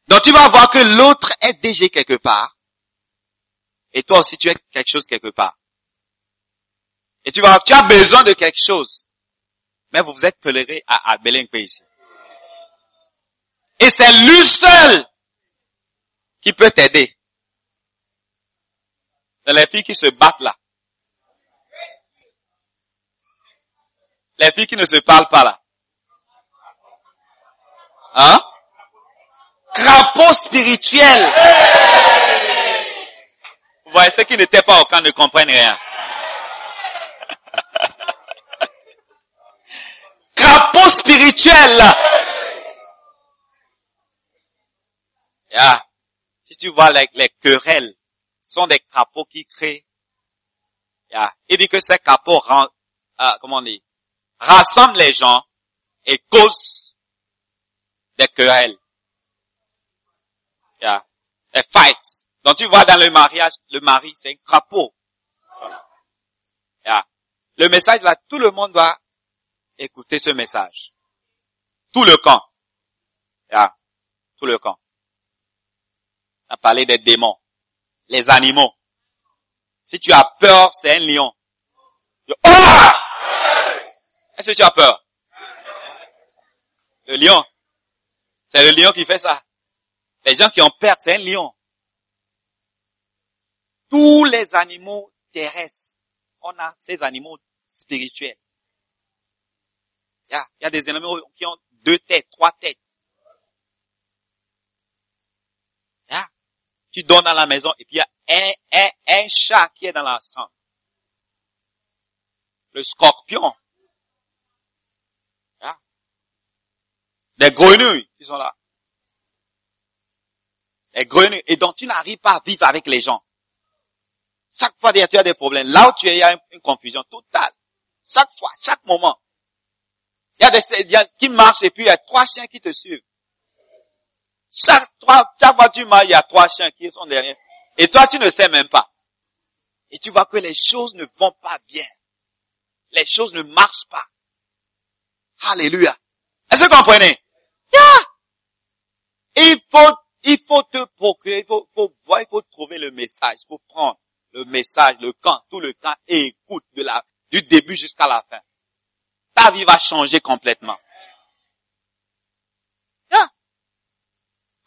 S2: Donc tu vas voir que l'autre est DG quelque part. Et toi aussi tu es quelque chose quelque part. Et tu vas, tu as besoin de quelque chose. Mais vous vous êtes toléré à, à ici. Et c'est lui seul qui peut t'aider. C'est les filles qui se battent là. Les filles qui ne se parlent pas là. Hein? Crapaud spirituel. Voyez, ceux qui n'étaient pas au camp ne comprennent rien. Crapaud spirituel. Yeah. Si tu vois les, les querelles, sont des crapauds qui créent. Yeah. Il dit que ces crapauds rend, euh, comment on dit, rassemblent les gens et causent des querelles. Yeah. Des fights. Donc tu vois dans le mariage, le mari, c'est un crapaud. Yeah. Le message là, tout le monde doit écouter ce message. Tout le camp. Yeah. Tout le camp. On a parlé des démons. Les animaux. Si tu as peur, c'est un lion. Oh! Est-ce que tu as peur? Le lion. C'est le lion qui fait ça. Les gens qui ont peur, c'est un lion. Tous les animaux terrestres, on a ces animaux spirituels. Il y a, des animaux qui ont deux têtes, trois têtes. Tu donnes dans la maison et puis il y a un, un, un chat qui est dans la chambre. Le scorpion. Hein? Des grenouilles qui sont là. Les grenouilles. Et donc tu n'arrives pas à vivre avec les gens. Chaque fois tu as des problèmes. Là où tu es, il y a une confusion totale. Chaque fois, chaque moment. Il y a des qui marchent et puis il y a trois chiens qui te suivent. Chaque, trois, chaque fois tu marches, il y a trois chiens qui sont derrière. Et toi, tu ne sais même pas. Et tu vois que les choses ne vont pas bien. Les choses ne marchent pas. Alléluia. Est-ce que vous comprenez? Yeah. Il faut, il faut te procurer, il faut, faut voir, il faut trouver le message, il faut prendre le message, le camp, tout le camp et écoute de la, du début jusqu'à la fin. Ta vie va changer complètement.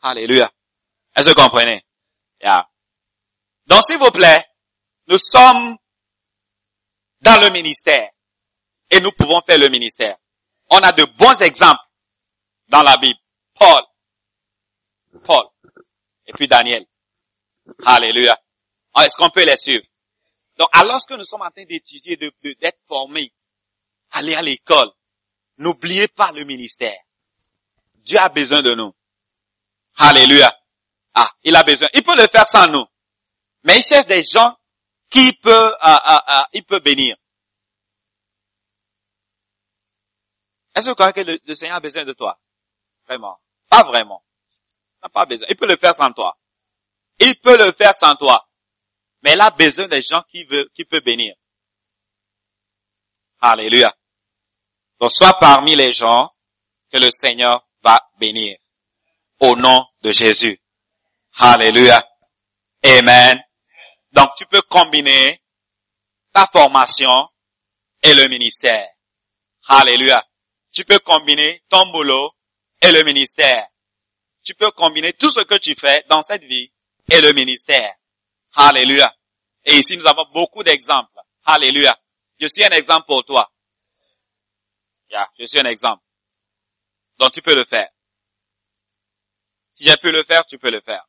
S2: Alléluia. Est-ce que vous comprenez? Yeah. Donc, s'il vous plaît, nous sommes dans le ministère et nous pouvons faire le ministère. On a de bons exemples dans la Bible. Paul. Paul. Et puis Daniel. Alléluia. Ah, est-ce qu'on peut les suivre? Donc, alors que nous sommes en train d'étudier, d'être de, d'être formés, aller à l'école, n'oubliez pas le ministère. Dieu a besoin de nous. Alléluia. Ah, il a besoin. Il peut le faire sans nous. Mais il cherche des gens qui peut, euh, euh, euh, il peut bénir. Est-ce que vous croyez que le, le Seigneur a besoin de toi? Vraiment. Pas vraiment. Il n'a pas besoin. Il peut le faire sans toi. Il peut le faire sans toi. Mais il a besoin des gens qui veut, qui peut bénir. Alléluia. Donc sois parmi les gens que le Seigneur va bénir. Au nom de Jésus. Alléluia. Amen. Donc tu peux combiner ta formation et le ministère. Alléluia. Tu peux combiner ton boulot et le ministère. Tu peux combiner tout ce que tu fais dans cette vie et le ministère. Alléluia. Et ici, nous avons beaucoup d'exemples. Alléluia. Je suis un exemple pour toi. Yeah, je suis un exemple. Donc tu peux le faire. Si j'ai pu le faire, tu peux le faire.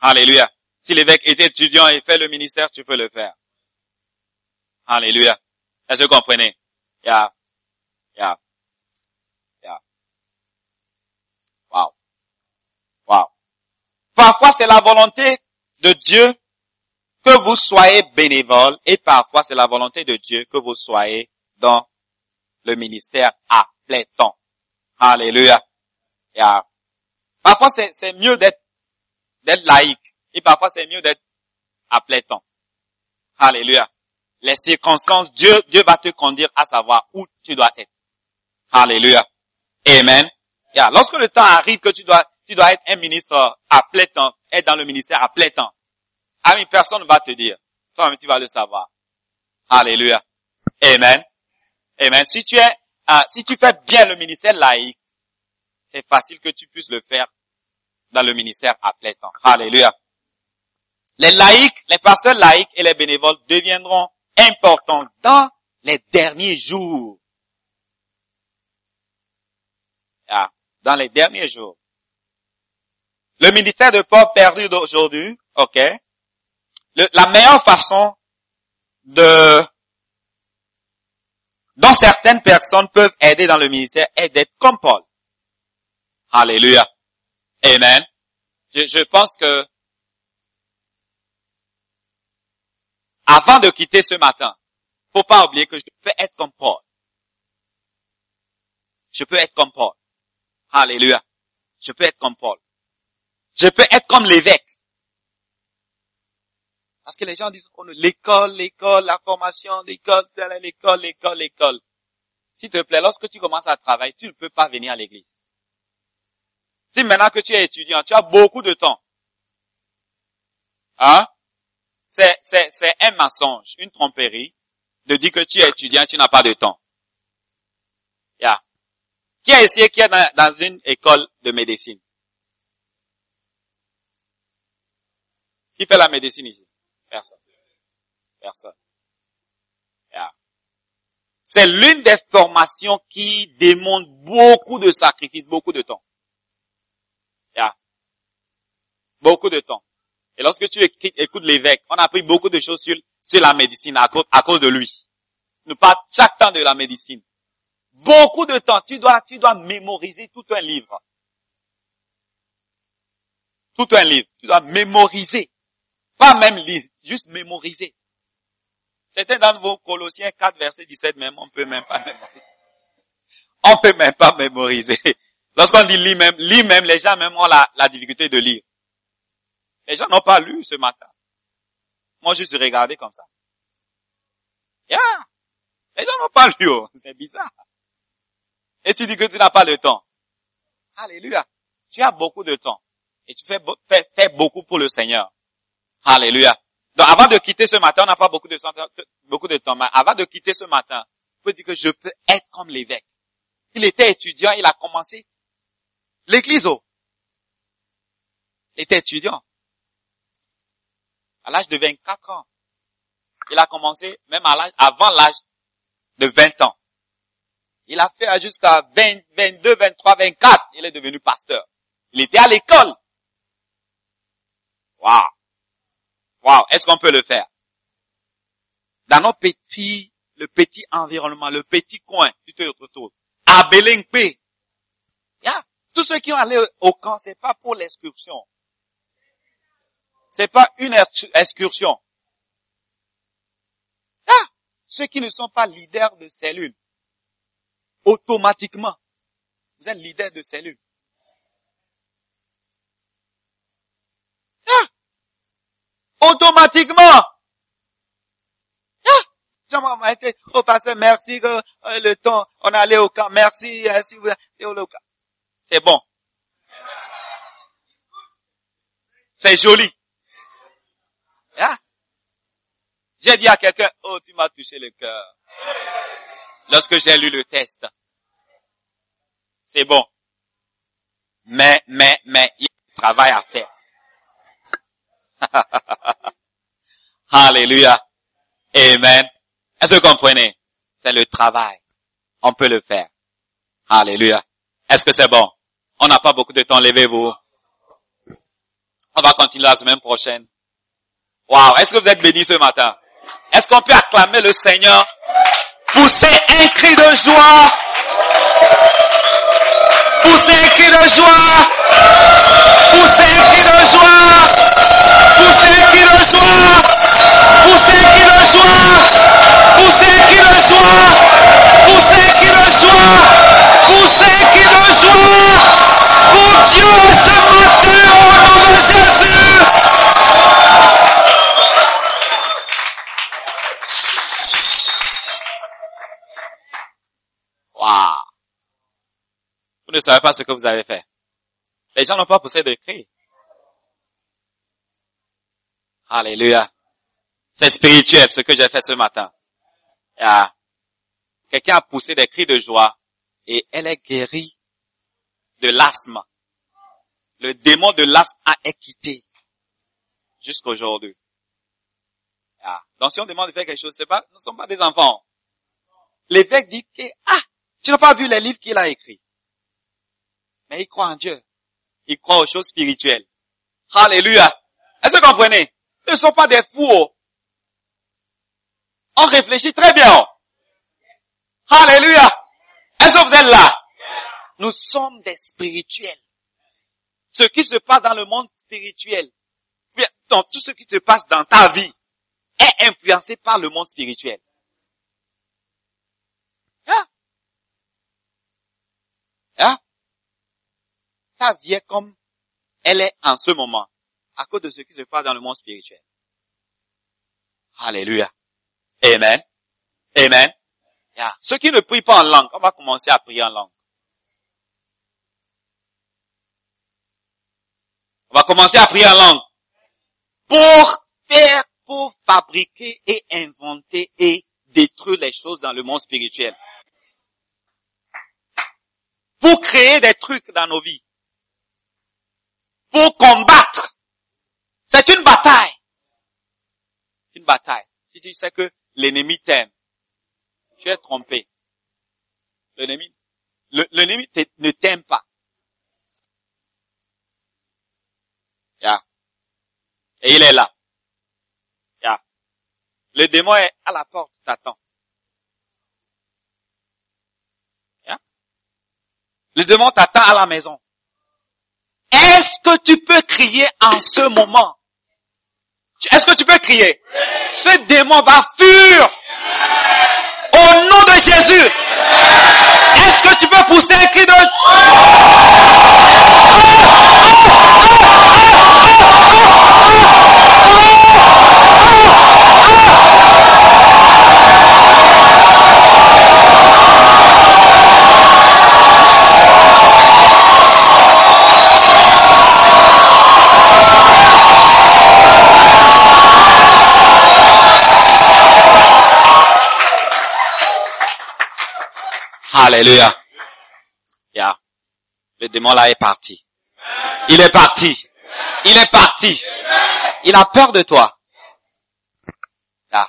S2: Alléluia. Si l'évêque est étudiant et fait le ministère, tu peux le faire. Alléluia. Est-ce que vous comprenez? Yeah. Yeah. Yeah. Wow. Wow. Parfois, c'est la volonté de Dieu que vous soyez bénévole et parfois c'est la volonté de Dieu que vous soyez dans le ministère à plein temps. Alléluia. Yeah. Parfois c'est mieux d'être d'être laïque et parfois c'est mieux d'être à plein temps. Alléluia. Les circonstances, Dieu, Dieu va te conduire à savoir où tu dois être. Alléluia. Amen. Yeah. Lorsque le temps arrive que tu dois, tu dois être un ministre à plein temps, être dans le ministère à plein temps, ah oui, personne ne va te dire. Toi-même, tu vas le savoir. Alléluia. Amen. Amen. Si tu es, ah, si tu fais bien le ministère laïque, c'est facile que tu puisses le faire dans le ministère à plein temps. Alléluia. Les laïcs, les pasteurs laïcs et les bénévoles deviendront importants dans les derniers jours. Ah, dans les derniers jours. Le ministère de Paul perdu d'aujourd'hui, ok, la meilleure façon dont certaines personnes peuvent aider dans le ministère est d'être comme Paul. Alléluia. Amen. Je, je, pense que avant de quitter ce matin, faut pas oublier que je peux être comme Paul. Je peux être comme Paul. Alléluia. Je peux être comme Paul. Je peux être comme l'évêque. Parce que les gens disent, oh, l'école, l'école, la formation, l'école, l'école, l'école, l'école. S'il te plaît, lorsque tu commences à travailler, tu ne peux pas venir à l'église. Si maintenant que tu es étudiant, tu as beaucoup de temps. Hein? C'est, c'est, c'est un mensonge, une tromperie de dire que tu es étudiant, tu n'as pas de temps. Yeah. Qui a essayé qui est dans, dans une école de médecine? Qui fait la médecine ici? Personne. Personne. C'est l'une des formations qui demande beaucoup de sacrifices, beaucoup de temps. Yeah. Beaucoup de temps. Et lorsque tu écoutes l'évêque, on a appris beaucoup de choses sur, la médecine à cause, à cause de lui. Nous parle chaque temps de la médecine. Beaucoup de temps. Tu dois, tu dois mémoriser tout un livre. Tout un livre. Tu dois mémoriser. Pas même lire juste mémoriser. C'était dans vos Colossiens 4, verset 17 même, on peut même pas mémoriser. On peut même pas mémoriser. Lorsqu'on dit lit même, lit même, les gens même ont la, difficulté de lire. Les gens n'ont pas lu ce matin. Moi, je suis regardé comme ça. Yeah. Les gens n'ont pas lu, oh. c'est bizarre. Et tu dis que tu n'as pas de temps. Alléluia. Tu as beaucoup de temps. Et tu fais, fais, fais beaucoup pour le Seigneur. Alléluia. Donc avant de quitter ce matin, on n'a pas beaucoup de, temps, mais avant de quitter ce matin, je peux dire que je peux être comme l'évêque. Il était étudiant, il a commencé l'église. Il était étudiant. À l'âge de 24 ans. Il a commencé même à l'âge, avant l'âge de 20 ans. Il a fait jusqu'à 20, 22, 23, 24. Il est devenu pasteur. Il était à l'école. Waouh. Wow, est-ce qu'on peut le faire? Dans nos petits, le petit environnement, le petit coin, tu te à Belengpe. Yeah. Tous ceux qui ont allé au camp, c'est pas pour l'excursion. C'est pas une ex- excursion. Ah, ceux qui ne sont pas leaders de cellules, automatiquement, vous êtes leader de cellule. Ah, automatiquement. Ah, oh pasteur, merci que euh, le temps, on allé au camp, merci, euh, si vous au camp. C'est bon. C'est joli. Ah. J'ai dit à quelqu'un, oh, tu m'as touché le cœur. Lorsque j'ai lu le test. C'est bon. Mais, mais, mais, il y a du travail à faire. Alléluia. Amen. Est-ce que vous comprenez? C'est le travail. On peut le faire. Alléluia. Est-ce que c'est bon? On n'a pas beaucoup de temps, levez-vous. On va continuer la semaine prochaine. Waouh, est-ce que vous êtes bénis ce matin? Est-ce qu'on peut acclamer le Seigneur? Poussez un cri de joie. Poussez un cri de joie. Poussez un cri de joie pour ceux qui le soient, pour ceux qui le soient, pour ceux qui le soient, pour ceux qui le soient, pour ceux qui le soient, pour Dieu ce matin au nom de Jésus. Waouh! Vous ne savez pas ce que vous avez fait. Les gens n'ont pas poussé de cri. Alléluia. C'est spirituel ce que j'ai fait ce matin. Ah. Quelqu'un a poussé des cris de joie et elle est guérie de l'asthme. Le démon de l'asthme a quitté jusqu'aujourd'hui. Ah. Donc si on demande de faire quelque chose, c'est pas, nous ne sommes pas des enfants. L'évêque dit que, ah, tu n'as pas vu les livres qu'il a écrits. Mais il croit en Dieu. Il croit aux choses spirituelles. Alléluia. Est-ce que vous comprenez? Ne sont pas des fous. oh. On réfléchit très bien. oh. Alléluia. Est-ce que vous êtes là? Nous sommes des spirituels. Ce qui se passe dans le monde spirituel, dans tout ce qui se passe dans ta vie, est influencé par le monde spirituel. Hein? Hein? Ta vie est comme elle est en ce moment, à cause de ce qui se passe dans le monde spirituel. Alléluia. Amen. Amen. Yeah. Ceux qui ne prient pas en langue, on va commencer à prier en langue. On va commencer à prier en langue. Pour faire, pour fabriquer et inventer et détruire les choses dans le monde spirituel. Pour créer des trucs dans nos vies. Pour combattre. C'est une bataille. Une bataille. Si tu sais que l'ennemi t'aime, tu es trompé. L'ennemi, le- l'ennemi ne t'aime pas. Yeah. Et il est là. Yeah. Le démon est à la porte, t'attend. Yeah. Le démon t'attend à la maison. Est-ce que tu peux crier en ce moment? Est-ce que tu peux crier? Ce démon va fuir. Au nom de Jésus. Est-ce que tu peux pousser un cri de... Alléluia. Yeah. Le démon là est parti. Il est parti. Il est parti. Il a peur de toi. Yeah.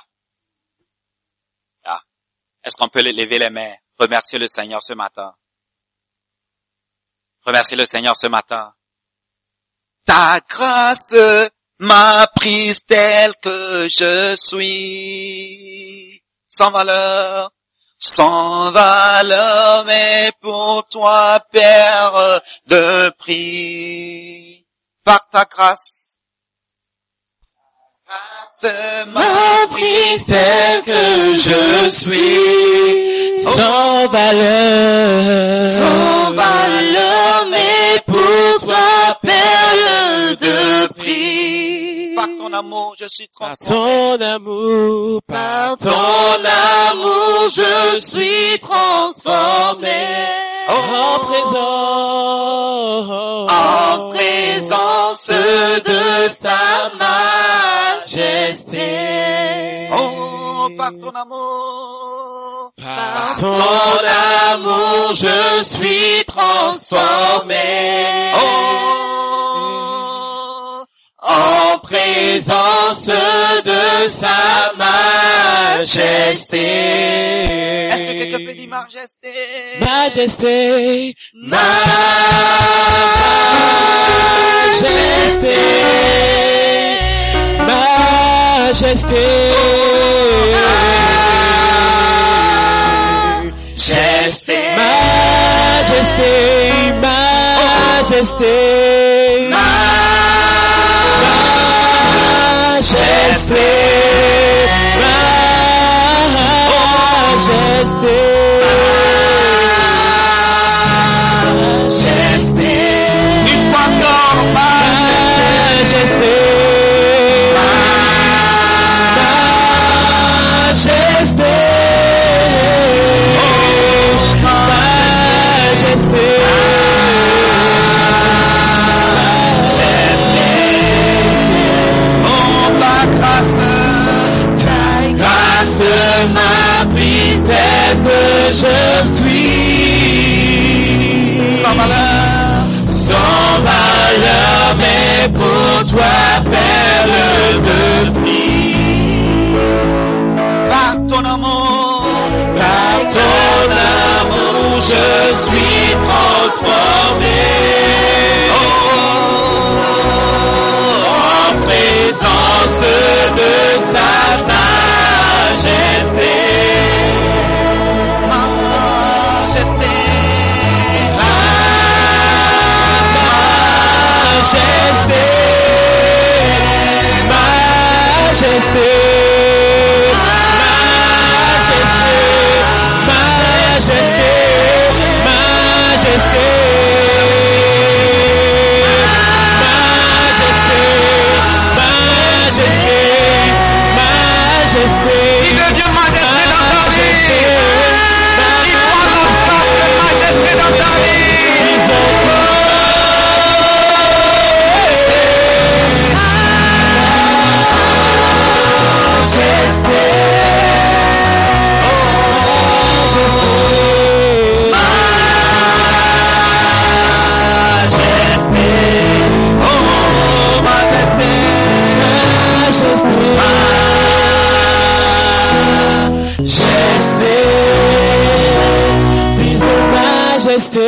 S2: Yeah. Est-ce qu'on peut lever les mains, remercier le Seigneur ce matin? Remercier le Seigneur ce matin. Ta grâce m'a prise telle que je suis, sans valeur. Sans valeur, mais pour toi, Père de prix, par ta grâce. M'a prise tel que je suis,
S5: Sans valeur.
S2: sans valeur, mais pour toi, perle de prix. Par ton amour, je suis
S5: Par
S2: transformé.
S5: ton amour, par
S2: Ton amour, je suis transformé.
S5: en présence.
S2: En présence de sa majesté. Oh, par ton amour.
S5: Par
S2: Ton amour, je suis transformé. Oh, en présence de sa majesté. Est-ce que quelqu'un peut dire majesté?
S5: Majesté,
S2: Majesté.
S5: majesté,
S2: Majesté.
S5: Majesté, majesté, majesté, majesté,
S2: Majesté. Toi, perle de prix. Par ton amour. Par ton amour, je suis transformé. Oh, en présence de sa majesté,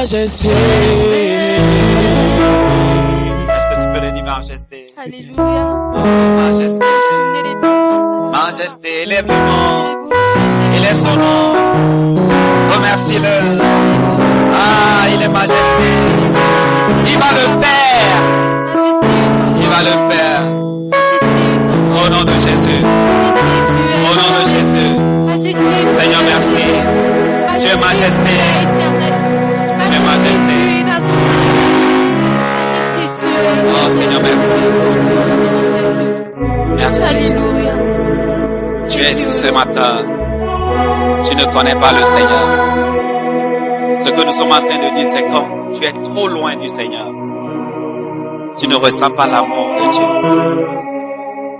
S2: majesté, Est-ce que tu peux le dire majesté?
S6: Alléluia.
S2: Majesté.
S6: Il est puissant.
S2: Majesté, lève le nom. Élève son nom. Remercie-le. Ce matin. Tu ne connais pas le Seigneur. Ce que nous sommes en train de dire, c'est comme tu es trop loin du Seigneur. Tu ne ressens pas l'amour de Dieu.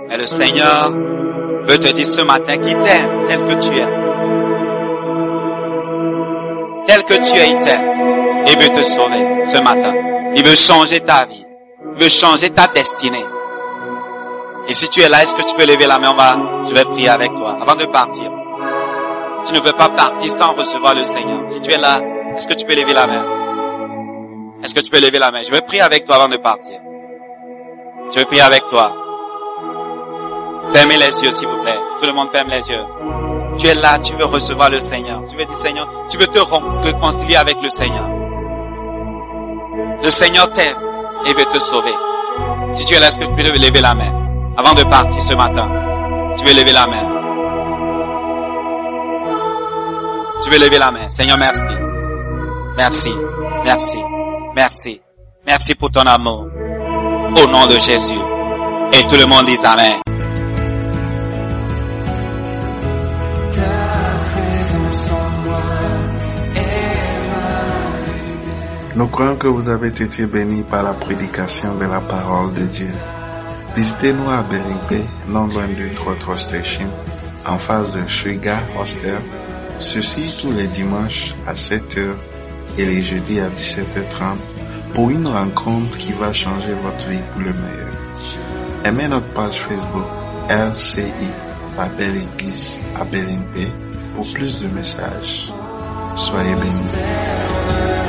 S2: Mais le Seigneur veut te dire ce matin qu'il t'aime tel que tu es. Que tu il t'aime. Il veut te sauver ce matin. Il veut changer ta vie. Il veut changer ta destinée. Et si tu es là, est-ce que tu peux lever la main? On va, je vais prier avec toi avant de partir. Tu ne veux pas partir sans recevoir le Seigneur. Si tu es là, est-ce que tu peux lever la main? Est-ce que tu peux lever la main? Je vais prier avec toi avant de partir. Je vais prier avec toi. Fermez les yeux, s'il vous plaît. Tout le monde ferme les yeux. Tu es là, tu veux recevoir le Seigneur. Tu veux dire, Seigneur, tu veux te réconcilier avec le Seigneur. Le Seigneur t'aime et veut te sauver. Si tu es là, est-ce que tu peux lever la main? Avant de partir ce matin? Tu veux lever la main? Tu veux lever la main? Seigneur, merci. Merci, merci, merci. Merci pour ton amour. Au nom de Jésus. Et tout le monde dit Amen.
S1: Nous croyons que vous avez été bénis par la prédication de la parole de Dieu. Visitez-nous à Belingpe, non loin du Trottoir Station, en face de Sugar Hostel. Ceci tous les dimanches à 7h et les jeudis à 17h30 pour une rencontre qui va changer votre vie pour le meilleur. Aimez notre page Facebook LCI, la Belle Église à Belingpe pour plus de messages. Soyez bénis.